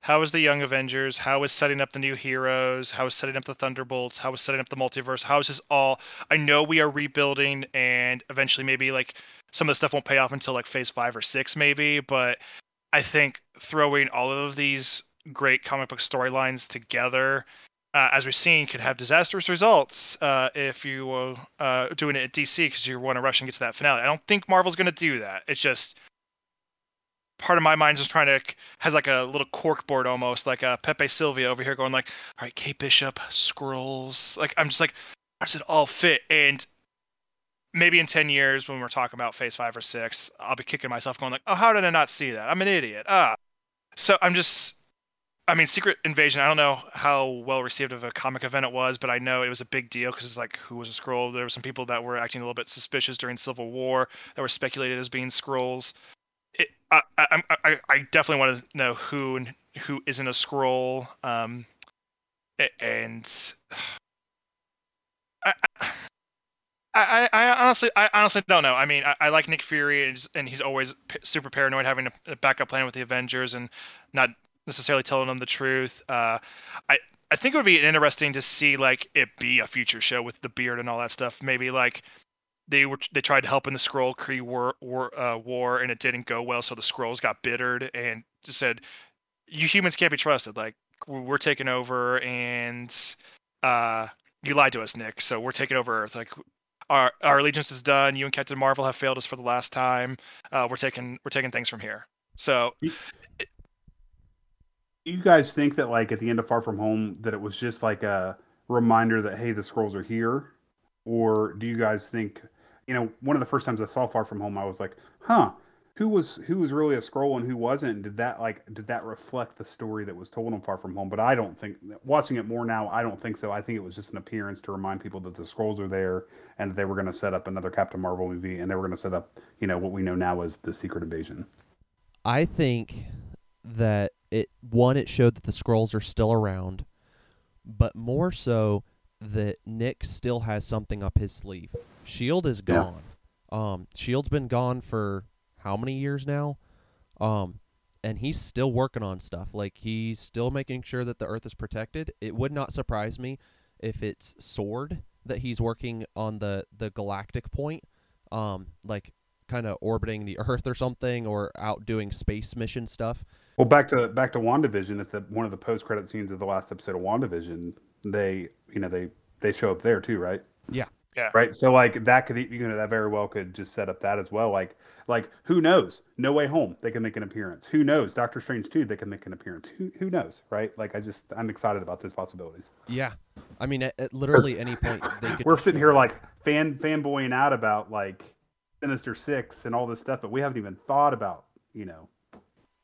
how is the Young Avengers? How is setting up the new heroes? How is setting up the Thunderbolts? How is setting up the multiverse? How is this all? I know we are rebuilding, and eventually maybe like some of the stuff won't pay off until like Phase Five or Six, maybe. But I think throwing all of these great comic book storylines together uh, as we've seen, could have disastrous results uh, if you were uh, doing it at DC because you want to rush and get to that finale. I don't think Marvel's going to do that. It's just part of my mind is trying to has like a little cork board almost like a Pepe Sylvia over here going like, all right, Kate Bishop, Skrulls. Like I'm just like, how does it all fit? And maybe in 10 years when we're talking about phase five or six, I'll be kicking myself going like, oh, how did I not see that? I'm an idiot. Ah. So I'm just I mean, Secret Invasion. I don't know how well received of a comic event it was, but I know it was a big deal because it's like, who was a Skrull? There were some people that were acting a little bit suspicious during Civil War that were speculated as being Skrulls. I, I, I, I definitely want to know who and who isn't a Skrull. Um, and I, I, I honestly, I honestly don't know. I mean, I, I like Nick Fury, and, and he's always p- super paranoid, having a, a backup plan with the Avengers, and not necessarily telling them the truth. Uh, I I think it would be interesting to see like it be a future show with the beard and all that stuff. Maybe like they were they tried to help in the Skrull Kree war war, uh, war and it didn't go well, so the Skrulls got bittered and just said, "You humans can't be trusted. Like we're taking over, and uh, you lied to us, Nick. So we're taking over Earth. Like." Our, our allegiance is done. You and Captain Marvel have failed us for the last time. Uh, we're taking we're taking things from here. So you guys think that like at the end of Far From Home that it was just like a reminder that hey the Skrulls are here, or do you guys think you know one of the first times I saw Far From Home I was like huh who was who was really a Skrull and who wasn't and did that like did that reflect the story that was told in Far From Home but I don't think watching it more now I don't think so I think it was just an appearance to remind people that the Skrulls are there and that they were going to set up another Captain Marvel movie and they were going to set up you know what we know now as the Secret Invasion. I think that it one it showed that the Skrulls are still around, but more so that Nick still has something up his sleeve. Shield is Yeah. gone. Um, Shield's been gone for how many years now? Um, and he's still working on stuff. Like he's still making sure that the Earth is protected. It would not surprise me if it's Sword that he's working on the the galactic point. Um, like kind of orbiting the Earth or something, or out doing space mission stuff. Well, back to back to WandaVision. It's the one of the post credit scenes of the last episode of WandaVision, they you know they they show up there too, right? Yeah. Yeah. Right. So like that could you know that very well could just set up that as well. Like like who knows? No Way Home they can make an appearance. Who knows? Doctor Strange two they can make an appearance. Who who knows? Right. Like I just I'm excited about those possibilities. Yeah, I mean, at, at literally any point they could. We're sitting here like fan fanboying out about like Sinister Six and all this stuff, but we haven't even thought about you know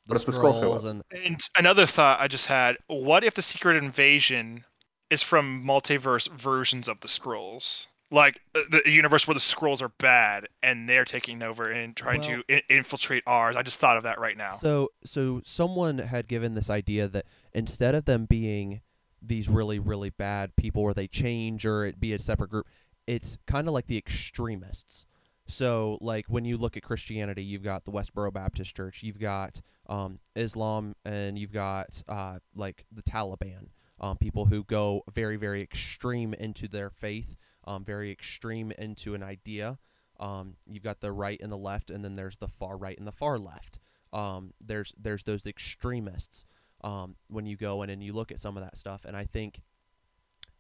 the what if the Skrulls and And another thought I just had: What if the secret invasion is from multiverse versions of the Skrulls? Like uh, the universe where the Skrulls are bad and they're taking over and trying Well- to I- infiltrate ours. I just thought of that right now. So so someone had given this idea that instead of them being these really really bad people where they change or it be a separate group, it's kind of like the extremists. So like when you look at Christianity, you've got the Westboro Baptist Church, you've got um, Islam, and you've got uh, like the Taliban. um, people who go very very extreme into their faith, um, very extreme into an idea. Um, you've got the right and the left, and then there's the far right and the far left. Um, there's there's those extremists um, when you go in and you look at some of that stuff, and I think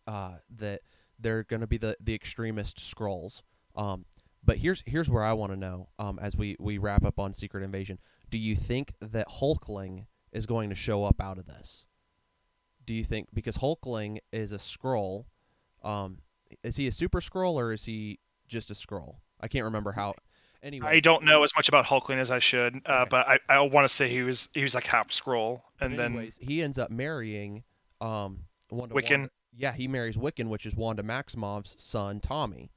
uh, that they're going to be the the extremist Skrulls. Um, but here's here's where I want to know um, as we we wrap up on Secret Invasion. Do you think that Hulkling is going to show up out of this? Do you think because Hulkling is a Skrull, um, is he a super Skrull or is he just a Skrull? I can't remember how. Anyway, I don't know as much about Hulkling as I should, uh, Okay. but I, I want to say he was he was like half Skrull, and But then he ends up marrying um Wanda Wiccan. Wanda- yeah, he marries Wiccan, which is Wanda Maximoff's son, Tommy.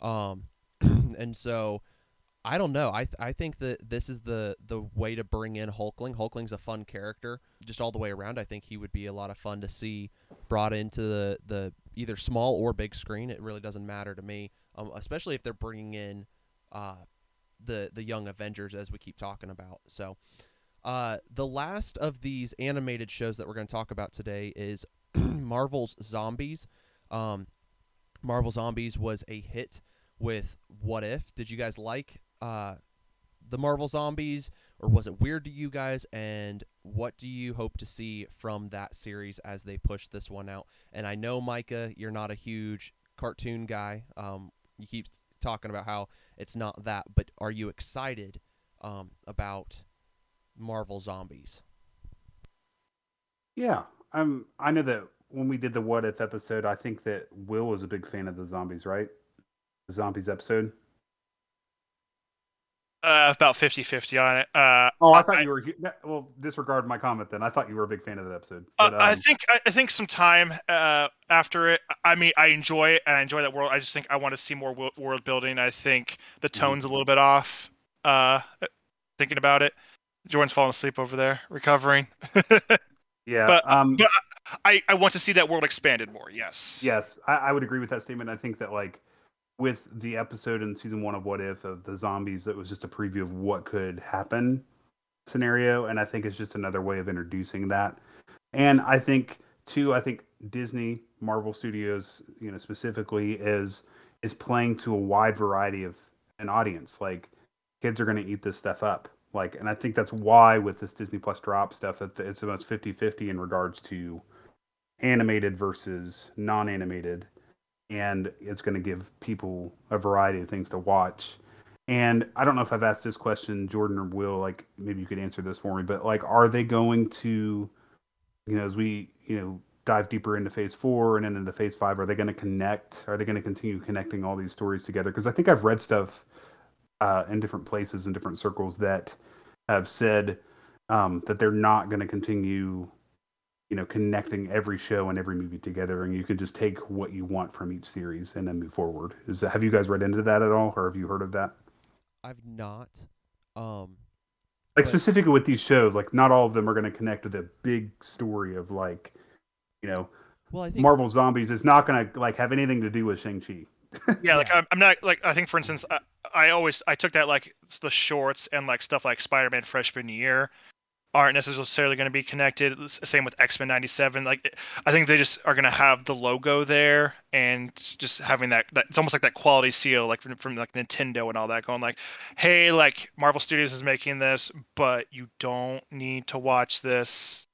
Um, and so I don't know. I th- I think that this is the the way to bring in Hulkling. Hulkling's a fun character, just all the way around. I think he would be a lot of fun to see brought into the the either small or big screen. It really doesn't matter to me, um, especially if they're bringing in uh, the the young Avengers as we keep talking about. So. Uh, the last of these animated shows that we're going to talk about today is Marvel's Zombies. Um, Marvel Zombies was a hit with What If. Did you guys like uh, the Marvel Zombies, or was it weird to you guys? And what do you hope to see from that series as they push this one out? And I know Micah, you're not a huge cartoon guy. Um, you keep talking about how it's not that, but are you excited um, about Marvel Zombies? Yeah, I'm. I know that when we did the what if episode, I think that Will was a big fan of the zombies, right? The zombies episode. Uh, about 50-50 on it. Uh, Oh, I thought you were. Well, disregard my comment then. I thought you were a big fan of that episode. Uh, But, I um, think I, I think some time uh, after it. I mean, I enjoy it and I enjoy that world. I just think I want to see more world building. I think the Mm-hmm. tone's a little bit off. Uh, thinking about it, Jordan's falling asleep over there, recovering. yeah. but- um, but I, I want to see that world expanded more. Yes. Yes, I, I would agree with that statement. I think that like with the episode in season one of What If of the zombies, that was just a preview of what could happen scenario, and I think it's just another way of introducing that. And I think too, I think Disney, Marvel Studios, you know, specifically is is playing to a wide variety of an audience. Like kids are going to eat this stuff up. Like, and I think that's why with this Disney Plus drop stuff, that it's almost 50-50 in regards to animated versus non-animated and it's going to give people a variety of things to watch. And i don't know if i've asked this question jordan or will like maybe you could answer this for me but like are they going to you know as we you know dive deeper into phase four and then into phase five are they going to connect? Are they going to continue connecting all these stories together? Because i think i've read stuff uh, in different places in different circles that have said um, that they're not going to continue you know connecting every show and every movie together and you can just take what you want from each series and then move forward is that have you guys read into that at all or have you heard of that I've not. Um, like But- specifically with these shows like not all of them are going to connect with a big story of like you know well, I think marvel zombies is not going to like have anything to do with shang-chi Yeah, like Yeah. I'm, I'm not like I think for instance I, I always I took that like the shorts and like stuff like Spider-Man freshman year aren't necessarily going to be connected. Same with X-Men '97. Like I think they just are going to have the logo there and just having that that it's almost like that quality seal like from, from like Nintendo and all that going like, hey, like Marvel Studios is making this, but you don't need to watch this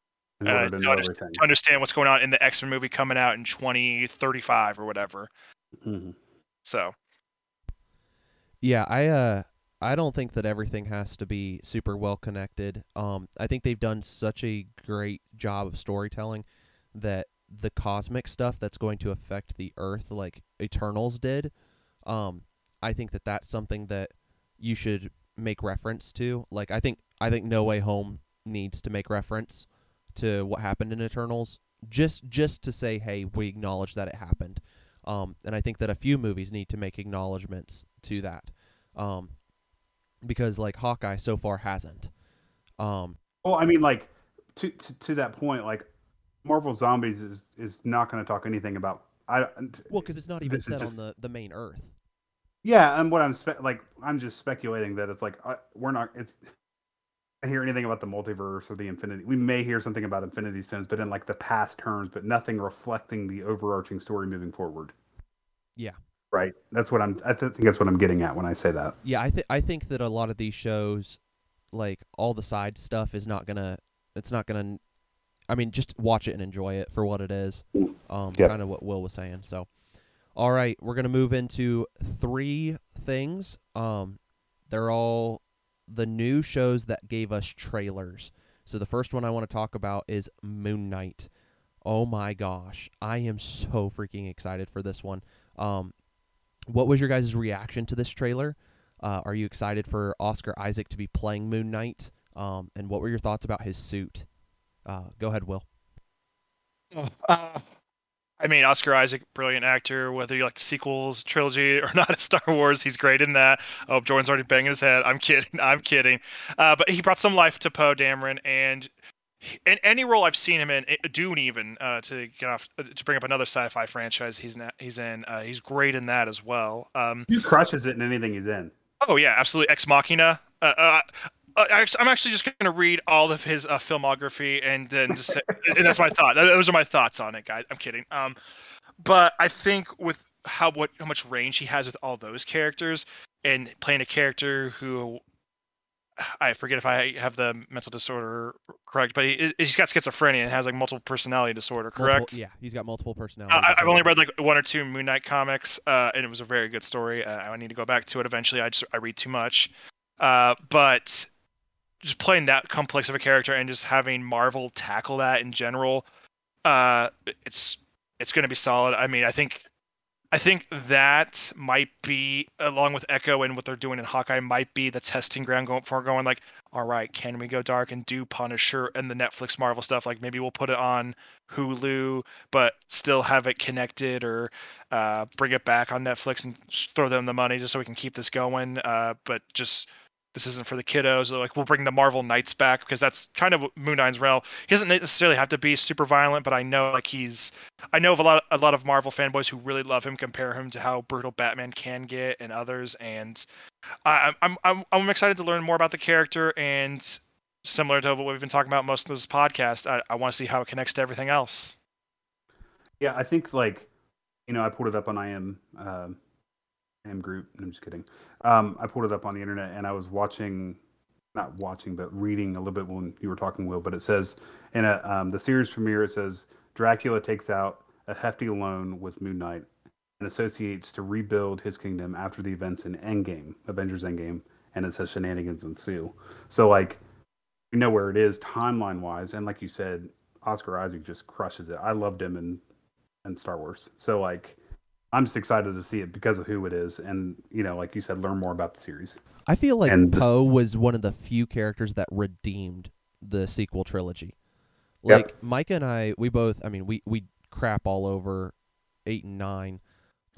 uh, to, to under- to understand what's going on in the X-Men movie coming out in 2035 or whatever. Mhm. So. Yeah, I uh I don't think that everything has to be super well connected. Um I think they've done such a great job of storytelling that the cosmic stuff that's going to affect the earth like Eternals did, um I think that that's something that you should make reference to. Like I think I think No Way Home needs to make reference to what happened in Eternals just just to say hey, we acknowledge that it happened. Um, and I think that a few movies need to make acknowledgments to that, um, because like Hawkeye so far hasn't. Um, well i mean like to, to to that point like marvel zombies is is not going to talk anything about i well, because it's not even set just- on the the main Earth. Yeah, and what I'm spe- like, I'm just speculating that it's like uh, we're not. It's I hear anything about the multiverse or the infinity. We may hear something about Infinity Stones, but in like the past terms, but nothing reflecting the overarching story moving forward. Yeah. Right. That's what I'm. I th- think that's what I'm getting at when I say that. Yeah, I think I think that a lot of these shows, like all the side stuff, is not gonna. It's not gonna. I mean, just watch it and enjoy it for what it is. Um, Yep. kind of what Will was saying. So, all right, we're gonna move into three things. Um, they're all the new shows that gave us trailers. So the first one I want to talk about is Moon Knight. Oh my gosh, I am so freaking excited for this one. Um, what was your guys' reaction to this trailer? Uh, are you excited for Oscar Isaac to be playing Moon Knight? Um, and what were your thoughts about his suit? Uh, go ahead, Will. Uh, I mean, Oscar Isaac, brilliant actor. Whether you like the sequels, trilogy, or not, of Star Wars, he's great in that. Oh, Jordan's already banging his head. I'm kidding. I'm kidding. Uh, but he brought some life to Poe Dameron, and in any role I've seen him in, Dune even uh, to get off uh, to bring up another sci-fi franchise, he's in, he's in. Uh, he's great in that as well. Um, He crushes it in anything he's in. Oh yeah, absolutely. Ex Machina. Uh, uh, uh, I'm actually just going to read all of his uh, filmography and then just say, and that's my thought. Those are my thoughts on it, guys. I'm kidding. Um, but I think with how what how much range he has with all those characters and playing a character who I forget if I have the mental disorder correct, but he, he's got schizophrenia and has like multiple personality disorder, correct? Multiple- yeah, he's got multiple personalities. I, I've only read like one or two Moon Knight comics, uh, and it was a very good story. Uh, I need to go back to it eventually. I just I read too much, uh, but just playing that complex of a character and just having Marvel tackle that in general, uh, it's it's going to be solid. I mean, I think I think that might be along with Echo and what they're doing in Hawkeye might be the testing ground going for going like, all right, can we go dark and do Punisher and the Netflix Marvel stuff? Like maybe we'll put it on Hulu, but still have it connected or uh, bring it back on Netflix and throw them the money just so we can keep this going. Uh, but just this isn't for the kiddos. Like we'll bring the Marvel Knights back because that's kind of Moon Knight's realm. He doesn't necessarily have to be super violent, but I know like he's I know of a lot a lot of Marvel fanboys who really love him, compare him to how brutal Batman can get and others, and I, I'm I'm I'm excited to learn more about the character and similar to what we've been talking about most of this podcast. I, I want to see how it connects to everything else. Yeah, I think like, you know, I pulled it up on IM, um, IM group. I'm just kidding. Um, I pulled it up on the internet and I was watching, not watching, but reading a little bit when you were talking, Will. But it says in a, um, the series premiere, it says Dracula takes out a hefty loan with Moon Knight and associates to rebuild his kingdom after the events in Endgame, Avengers Endgame, and it says shenanigans ensue. So like, we know where it is timeline wise, and like you said, Oscar Isaac just crushes it. I loved him in and Star Wars. So like I'm just excited to see it because of who it is and you know like you said learn more about the series. I feel like And this- Poe was one of the few characters that redeemed the sequel trilogy. Yep. Like Micah and I, we both. I mean, we we crap all over eight and nine.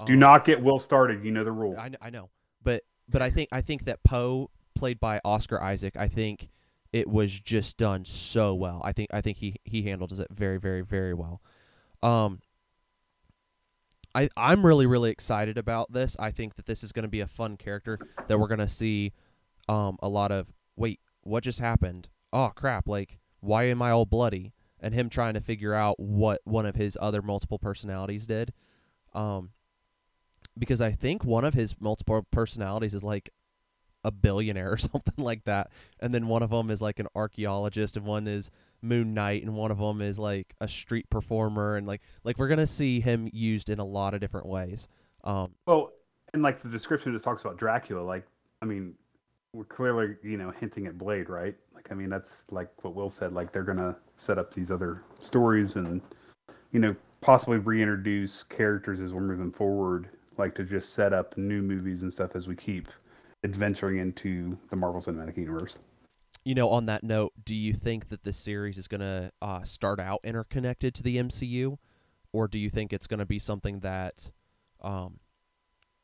Do Um, not get Will started, you know the rule. I, I know, but but I think I think that Poe played by Oscar Isaac. I think it was just done so well. I think I think he he handled it very very very well. Um, I I'm really really excited about this. I think that this is going to be a fun character that we're going to see. Um, a lot of wait, what just happened? Oh crap! Like why am I all bloody? And him trying to figure out what one of his other multiple personalities did. Um, because I think one of his multiple personalities is like a billionaire or something like that, and then one of them is like an archaeologist, and one is Moon Knight, and one of them is like a street performer, and like like we're gonna see him used in a lot of different ways. Um, Well, and like the description just talks about Dracula, like I mean, we're clearly, you know, hinting at Blade, right? Like I mean that's like what Will said, like they're gonna set up these other stories and you know, possibly reintroduce characters as we're moving forward, like to just set up new movies and stuff as we keep adventuring into the Marvel Cinematic Universe. you know, on that note, do you think that this series is gonna uh, start out interconnected to the MCU, or do you think it's gonna be something that um,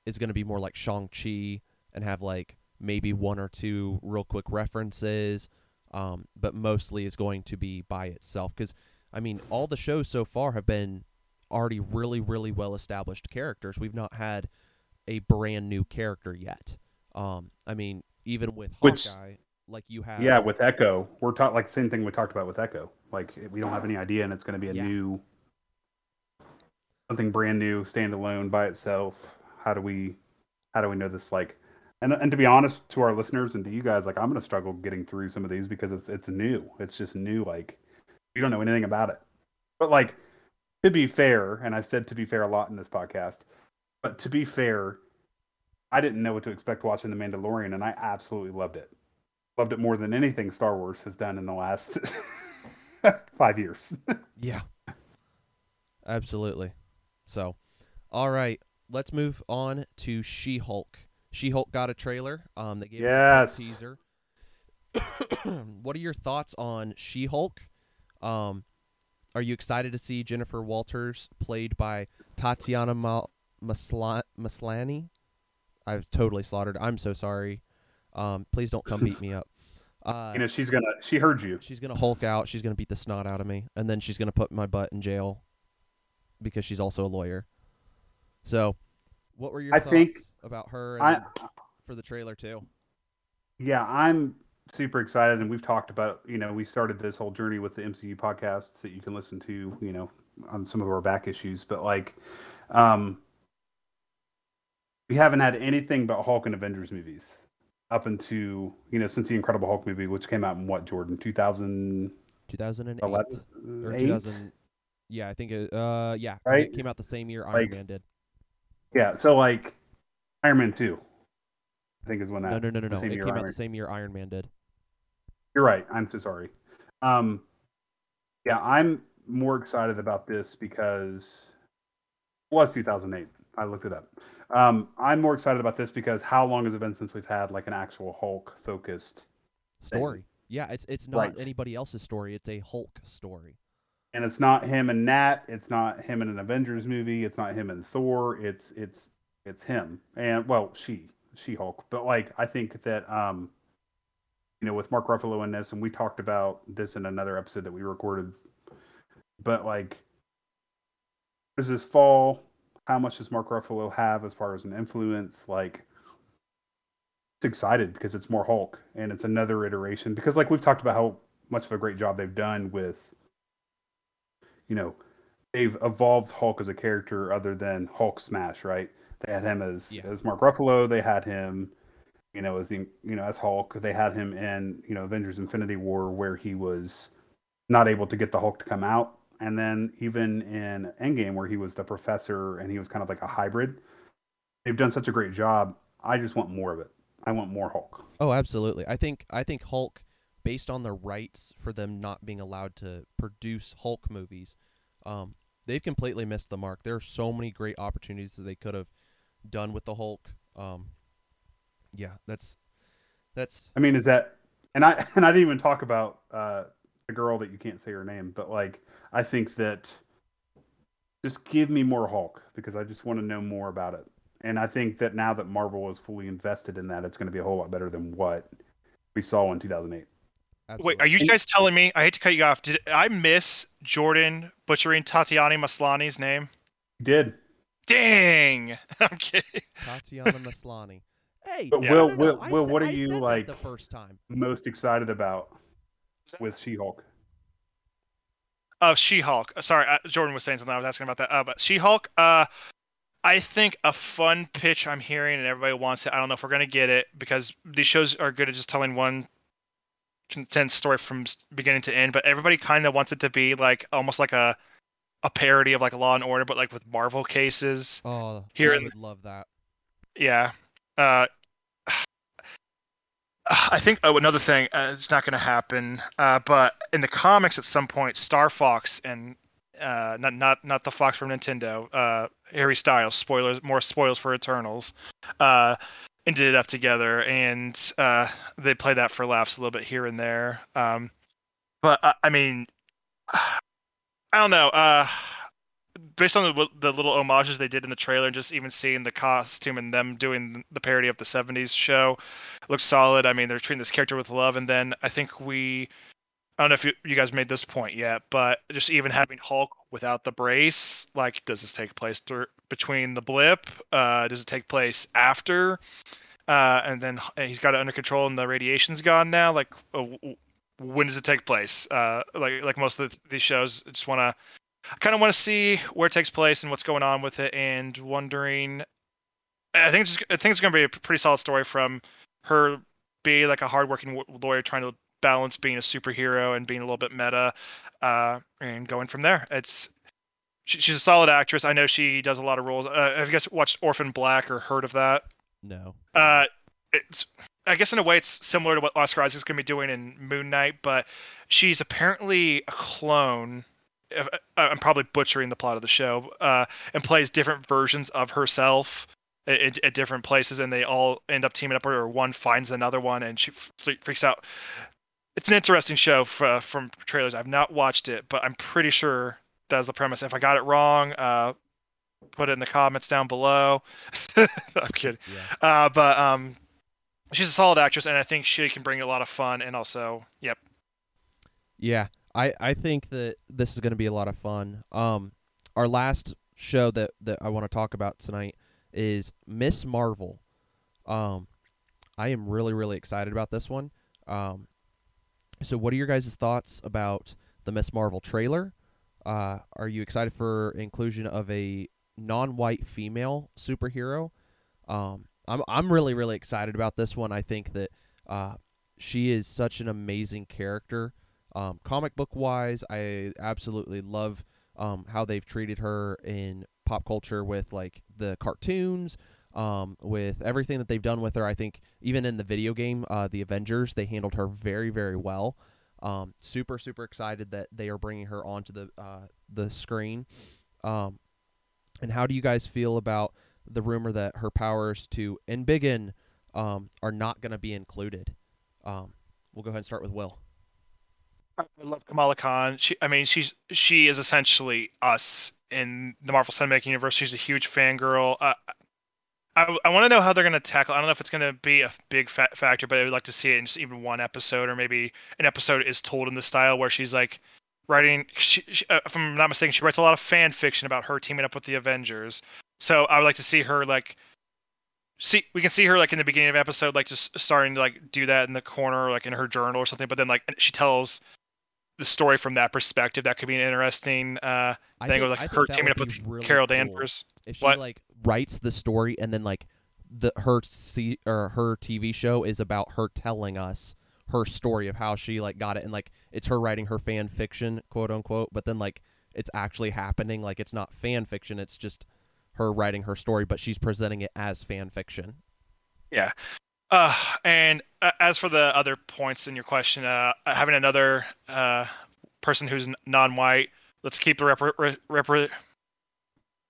is gonna be more like Shang Chi and have like maybe one or two real quick references, um, but mostly is going to be by itself? Because I mean, all the shows so far have been already really, really well established characters. We've not had a brand new character yet. Um, I mean, even with Which- Hawkeye. like you have. Yeah, with Echo, we're talking like the same thing we talked about with Echo. Like we don't have any idea, and it's going to be a Yeah. new, something brand new, standalone by itself. How do we, how do we know this? Like, and and to be honest, to our listeners and to you guys, like I'm going to struggle getting through some of these because it's it's new. It's just new. Like we don't know anything about it. But like to be fair, and I've said to be fair a lot in this podcast, but to be fair, I didn't know what to expect watching The Mandalorian, and I absolutely loved it. Loved it more than anything Star Wars has done in the last five years. Yeah. Absolutely. So, all right, let's move on to She-Hulk. She-Hulk got a trailer. Um, they gave Yes. us a teaser. what are your thoughts on She-Hulk? Um, are you excited to see Jennifer Walters played by Tatiana Mal- Masla- Maslany? I've totally slaughtered. I'm so sorry. Um, please don't come beat me up. Uh, you know, she's gonna. She heard you. She's gonna Hulk out. She's gonna beat the snot out of me, and then she's gonna put my butt in jail because she's also a lawyer. So, what were your I thoughts think- about her and I for the trailer too? yeah, I'm super excited, and we've talked about. You know, we started this whole journey with the MCU podcasts that you can listen to. You know, on some of our back issues, but like, um, we haven't had anything but Hulk and Avengers movies up into you know since the Incredible Hulk movie, which came out in what Jordan 2011. 2008 or 2000? Yeah, I think it. Uh, yeah, Right? It came out the same year Iron Like- Man did. Yeah, so like Iron Man 2, I think is when that. No, no, no, no, no. It came out Iron- the same year Iron Man did. You're right. I'm so sorry. Um, yeah, I'm more excited about this because it was 2008. I looked it up. Um, I'm more excited about this because how long has it been since we've had like an actual Hulk focused, Story. Yeah, it's it's not Right. anybody else's story. It's a Hulk story. and it's not him and Nat. It's not him in an Avengers movie. It's not him and Thor. It's it's it's him and well, she she Hulk. But like I think that um, you know, with Mark Ruffalo in this, and we talked about this in another episode that we recorded. But like, this is fall. How much does Mark Ruffalo have as far as an influence? Like, it's excited because it's more Hulk and it's another iteration. Because like we've talked about how much of a great job they've done with, you know, they've evolved Hulk as a character other than Hulk Smash, right? They had him as Yeah. as Mark Ruffalo. They had him, you know, as the you know as Hulk. They had him in you know Avengers: Infinity War where he was not able to get the Hulk to come out, and then even in Endgame where he was the Professor and he was kind of like a hybrid. They've done such a great job. I just want more of it. I want more Hulk. Oh, absolutely. I think I think Hulk, based on the rights for them not being allowed to produce Hulk movies, um, they've completely missed the mark. There are so many great opportunities that they could have done with the Hulk. Um, yeah, that's that's I mean, is that and I and I didn't even talk about uh, the girl that you can't say her name, but like I think that just give me more Hulk because I just want to know more about it. And I think that now that Marvel is fully invested in that, it's going to be a whole lot better than what we saw in 2008. absolutely. Wait, are you guys telling me? I hate to cut you off. Did I miss Jordan butchering Tatiana Maslany's name? You did, Dang! I'm kidding. Tatiana Maslani. Hey, But no, Will- no, no, Will- Will, said- what are I you, like- the first time? most excited about with She-Hulk. Oh, She-Hulk. Uh, Sorry, uh, Jordan was saying something. I was asking about that. Uh, but She-Hulk. Uh, I think a fun pitch I'm hearing, and everybody wants it. I don't know if we're gonna get it because these shows are good at just telling one content story from beginning to end. But everybody kind of wants it to be like almost like a a parody of like Law and Order, but like with Marvel cases. Oh, Here I would love that. Yeah. Uh, I think oh, another thing, uh, it's not going to happen. Uh, but in the comics, at some point, Star Fox and uh, not not not the Fox from Nintendo, uh, Harry Styles. Spoilers, more spoilers for Eternals. Uh, ended up together, and uh, they play that for laughs a little bit here and there. Um, but I mean, I don't know. Based on the, the little homages they did in the trailer, and just even seeing the costume and them doing the parody of the '70s show, looks solid. I mean, they're treating this character with love, and then I think we. I don't know if you, you guys made this point yet, but just even having Hulk without the brace, like, does this take place through, between the blip? Uh, does it take place after? uh, and then he's got it under control, and the radiation's gone now. Like, uh, when does it take place? Uh, like like most of the, these shows, just want to I kind of want to see where it takes place and what's going on with it, and wondering. I think it's, I think it's going to be a pretty solid story from her being like a hardworking lawyer trying to balance being a superhero and being a little bit meta, uh, and going from there. It's she, she's a solid actress. I know she does a lot of roles. Uh, have you guys watched Orphan Black or heard of that? No. Uh, it's I guess in a way it's similar to what Oscar Isaac's going to be doing in Moon Knight, but she's apparently a clone. Uh, I'm probably butchering the plot of the show, uh, and plays different versions of herself at, at, different places, and they all end up teaming up, or one finds another one, and she freaks out. It's an interesting show uh, from trailers. I've not watched it, but I'm pretty sure that's the premise. If I got it wrong, uh, put it in the comments down below. I'm kidding. Yeah. Uh, but um, she's a solid actress, and I think she can bring a lot of fun. And also, yep. Yeah, I I think that this is going to be a lot of fun. Um, our last show that that I want to talk about tonight is Miss Marvel. Um, I am really really excited about this one. Um, so what are your guys' thoughts about the Miss Marvel trailer? Uh, are you excited for inclusion of a non-white female superhero? Um, I'm I'm really really excited about this one. I think that uh, she is such an amazing character. Um, comic book wise, I absolutely love um, how they've treated her in pop culture with like the cartoons, um, with everything that they've done with her. I think even in the video game, uh, the Avengers, they handled her very very well. Um, super super excited that they are bringing her onto the uh, the screen. Um, and how do you guys feel about the rumor that her powers to Embiggen um, are not going to be included. Um, we'll go ahead and start with Will. I love Kamala Khan. She, I mean, she's she is essentially us in the Marvel Cinematic Universe. She's a huge fangirl. Uh, I, I want to know how they're going to tackle. I don't know if it's going to be a big fa- factor, but I would like to see it in just even one episode, or maybe an episode is told in the style where she's like writing. She, she, uh, if I'm not mistaken, she writes a lot of fan fiction about her teaming up with the Avengers. So I would like to see her like see we can see her like in the beginning of episode like just starting to like do that in the corner like in her journal or something but then like she tells the story from that perspective that could be an interesting uh thing think, with like her teaming up with really Carol cool. Danvers if she what? like writes the story and then like the her C or her TV show is about her telling us her story of how she like got it and like it's her writing her fan fiction quote unquote but then like it's actually happening like it's not fan fiction it's just her writing her story, but she's presenting it as fan fiction. Yeah. Uh, and uh, as for the other points in your question, uh, having another uh, person who's non-white, let's keep the rep- rep-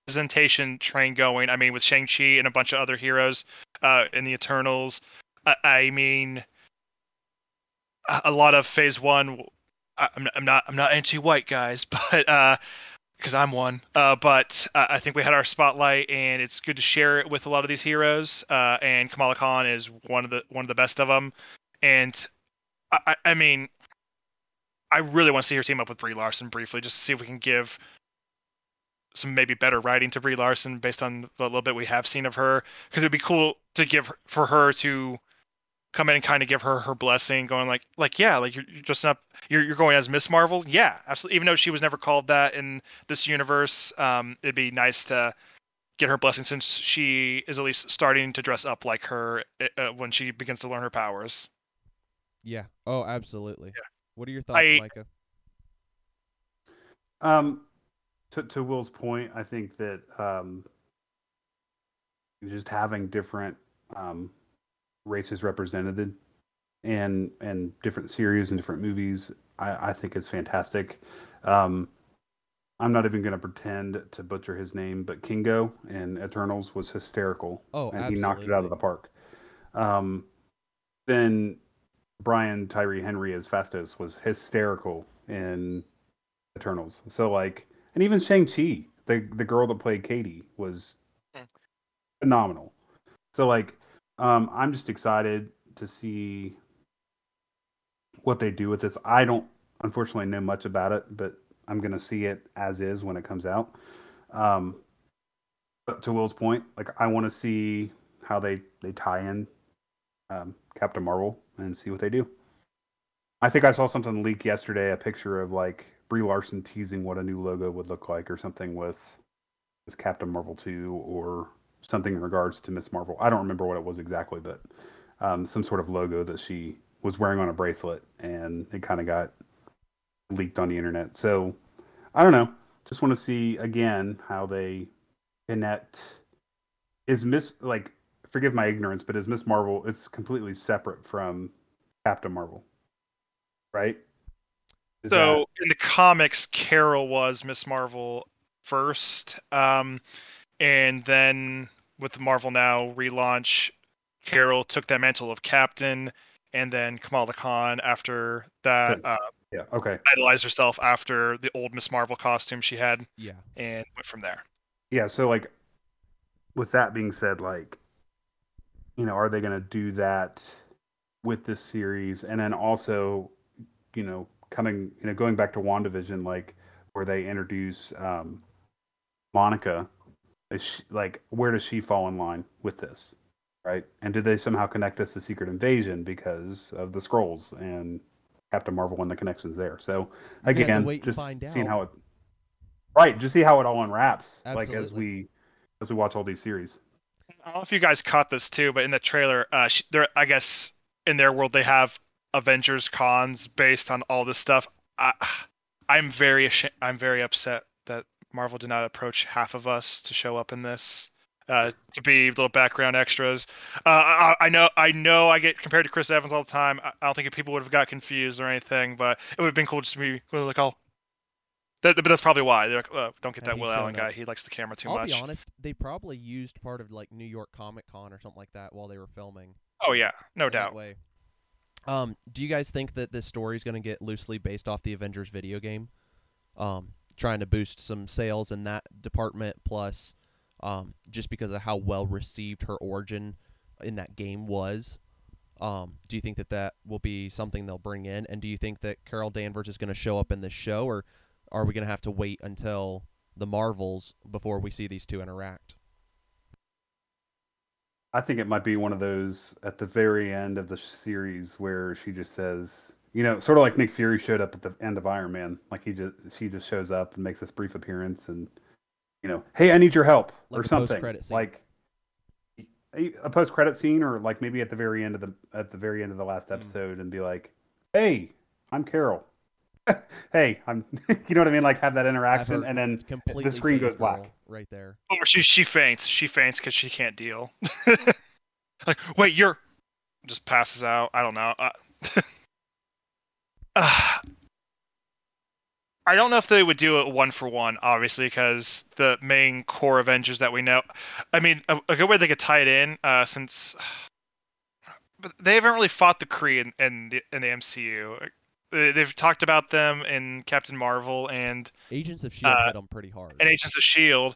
representation train going. I mean, with Shang Chi and a bunch of other heroes uh, in the Eternals. I, I mean, a lot of Phase One. I'm, I'm not I'm not into white guys, but uh, because I'm one. Uh, but uh, I think we had our spotlight, and it's good to share it with a lot of these heroes. Uh, and Kamala Khan is one of the one of the best of them. And I, I mean, I really want to see her team up with Brie Larson briefly, just to see if we can give some maybe better writing to Brie Larson based on the little bit we have seen of her. Because it'd be cool to give for her to come in and kind of give her her blessing, going like, like yeah, like you're, you're just not you're you're going as Miss Marvel, yeah, absolutely. Even though she was never called that in this universe, um, it'd be nice to get her blessing since she is at least starting to dress up like her uh, uh when she begins to learn her powers. Yeah. Oh, absolutely. Yeah. What are your thoughts, I, Micah? Um, to to Will's point, I think that um, just having different um races represented in in different series and different movies. I, I think it's fantastic. Um, I'm not even going to pretend to butcher his name, but Kingo in Eternals was hysterical. Oh, and absolutely. he knocked it out of the park. Um, then Brian Tyree Henry as Phastos was hysterical in Eternals. So like, and even Shang Chi, the the girl that played Katie, was hmm. phenomenal. So like, um, I'm just excited to see what they do with this. I don't unfortunately know much about it, but I'm gonna see it as is when it comes out. Um, to Will's point, like I want to see how they they tie in um, Captain Marvel and see what they do. I think I saw something leak yesterday, a picture of like Brie Larson teasing what a new logo would look like, or something with with Captain Marvel two, or something in regards to Miss Marvel. I don't remember what it was exactly, but um, some sort of logo that she was wearing on a bracelet, and it kind of got leaked on the internet. So I don't know. Just want to see again how they connect. Is Miss like forgive my ignorance, but is Miss Marvel? It's completely separate from Captain Marvel, right? Is so that- in the comics, Carol was Miss Marvel first, um, and then with the Marvel Now relaunch, Carol took that mantle of Captain, and then Kamala Khan after that uh, yeah, okay, idolized herself after the old Miss Marvel costume she had, Yeah. and went from there. yeah. So like, with that being said, like, you know, are they going to do that with this series, and then also, you know, coming, you know, going back to Wandavision, like, where they introduce um, Monica, is she, like, where does she fall in line with this, right? And do they somehow connect us to Secret Invasion because of the Skrulls and Captain Marvel and the connections there? So We're gonna have to again, wait and just find seeing out. how it, right? Just see how it all unwraps, like as we as we watch all these series. I don't know if you guys caught this too, but in the trailer, uh, sh- there, I guess in their world they have Avengers cons based on all this stuff. I, I'm very asha- I'm very upset that Marvel did not approach half of us to show up in this. Uh, to be little background extras. Uh, I, I know, I know, I get compared to Chris Evans all the time. I, I don't think people would have got confused or anything, but it would have been cool just to be like, oh, that, but that's probably why they're like, uh, don't get that Will Allen up. guy. He likes the camera too I'll much. be honest, they probably used part of like New York Comic Con or something like that while they were filming. Oh yeah, no doubt. way. Um, do you guys think that this story is going to get loosely based off the Avengers video game? Um, trying to boost some sales in that department, plus, um, just because of how well received her origin in that game was. Um, do you think that that will be something they'll bring in? And do you think that Carol Danvers is going to show up in this show, or are we going to have to wait until the Marvels before we see these two interact? I think it might be one of those at the very end of the series where she just says, you know, sort of like Nick Fury showed up at the end of Iron Man. Like he just, she just shows up and makes this brief appearance, and you know, hey, I need your help Like or something. scene. Like a, a post credit scene, or like maybe at the very end of the at the very end of the last Mm. episode, and be like, hey, I'm Carol. hey, I'm. you know what I mean? Like have that interaction, her and then the screen goes black. right there. Or she she faints. She faints because she can't deal. like, wait, you're just passes out. I don't know. Uh, uh, I don't know if they would do it one for one, obviously, because the main core Avengers that we know. I mean, a, a good way they could tie it in, uh, since but they haven't really fought the Kree in, in the in the MCU. They- They've talked about them in Captain Marvel and Agents of Shield Uh, hit them pretty hard. and Agents of Shield.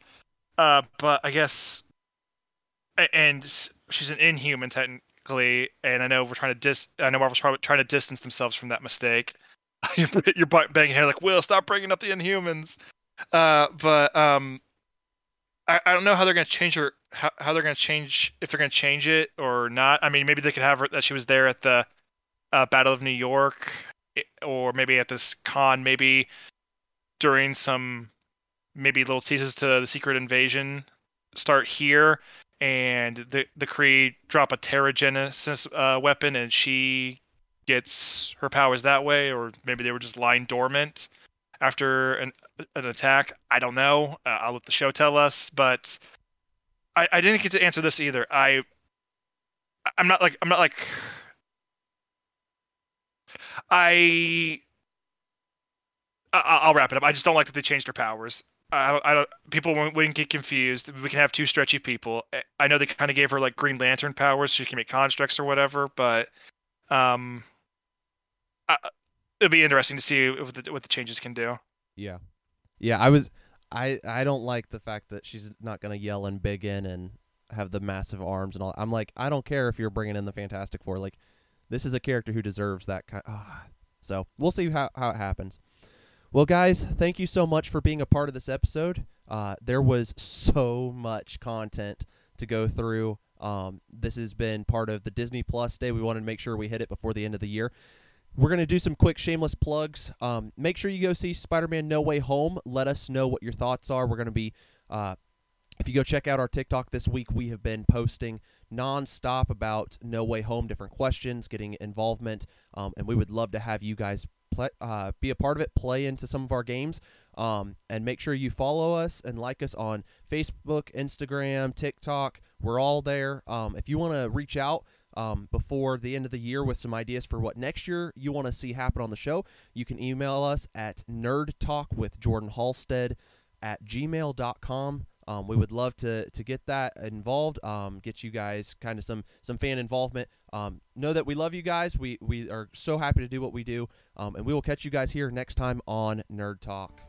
Uh, but I guess, and she's an Inhuman and I know we're trying to dis. I know Marvel's probably trying to distance themselves from that mistake. You're banging here like, Will, stop bringing up the Inhumans. Uh, but um, I, I don't know how they're gonna change her. How, how they're gonna change if they're gonna change it or not. I mean, maybe they could have her that she was there at the uh, Battle of New York, or maybe at this con, maybe during some maybe little teases to the secret invasion start here and the the Kree drop a Terrigenesis uh, weapon and she gets her powers that way or maybe they were just lying dormant after an an attack I don't know uh, I'll let the show tell us but I, I didn't get to answer this either I I'm not like I'm not like I- I'll wrap it up. I just don't like that they changed her powers. I don't. I don't. People wouldn't, wouldn't get confused. We can have two stretchy people. I- know they kind of gave her like Green Lantern powers, so she can make constructs or whatever. But um, I, it'll be interesting to see what the, what the changes can do. Yeah, yeah. I was, I, I don't like the fact that she's not gonna yell Embiggen and have the massive arms and all. I'm like, I don't care if you're bringing in the Fantastic Four. Like, this is a character who deserves that kind. ah. So we'll see how how it happens. Well, guys, thank you so much for being a part of this episode. Uh, there was so much content to go through. Um, this has been part of the Disney Plus day. We wanted to make sure we hit it before the end of the year. We're going to do some quick shameless plugs. Um, make sure you go see Spider Man No Way Home. Let us know what your thoughts are. We're going to be, uh, if you go check out our TikTok this week, we have been posting nonstop about No Way Home, different questions, getting involvement, um, and we would love to have you guys play, uh, be a part of it, play into some of our games, um, and make sure you follow us and like us on Facebook, Instagram, TikTok. We're all there. Um, if you want to reach out, um, before the end of the year with some ideas for what next year you want to see happen on the show, you can email us at nerdtalk with Jordan Halstead at gmail.com. Um, we would love to to get that involved, um, get you guys kind of some some fan involvement. Um, know that we love you guys. We we are so happy to do what we do, um, and we will catch you guys here next time on Nerd Talk.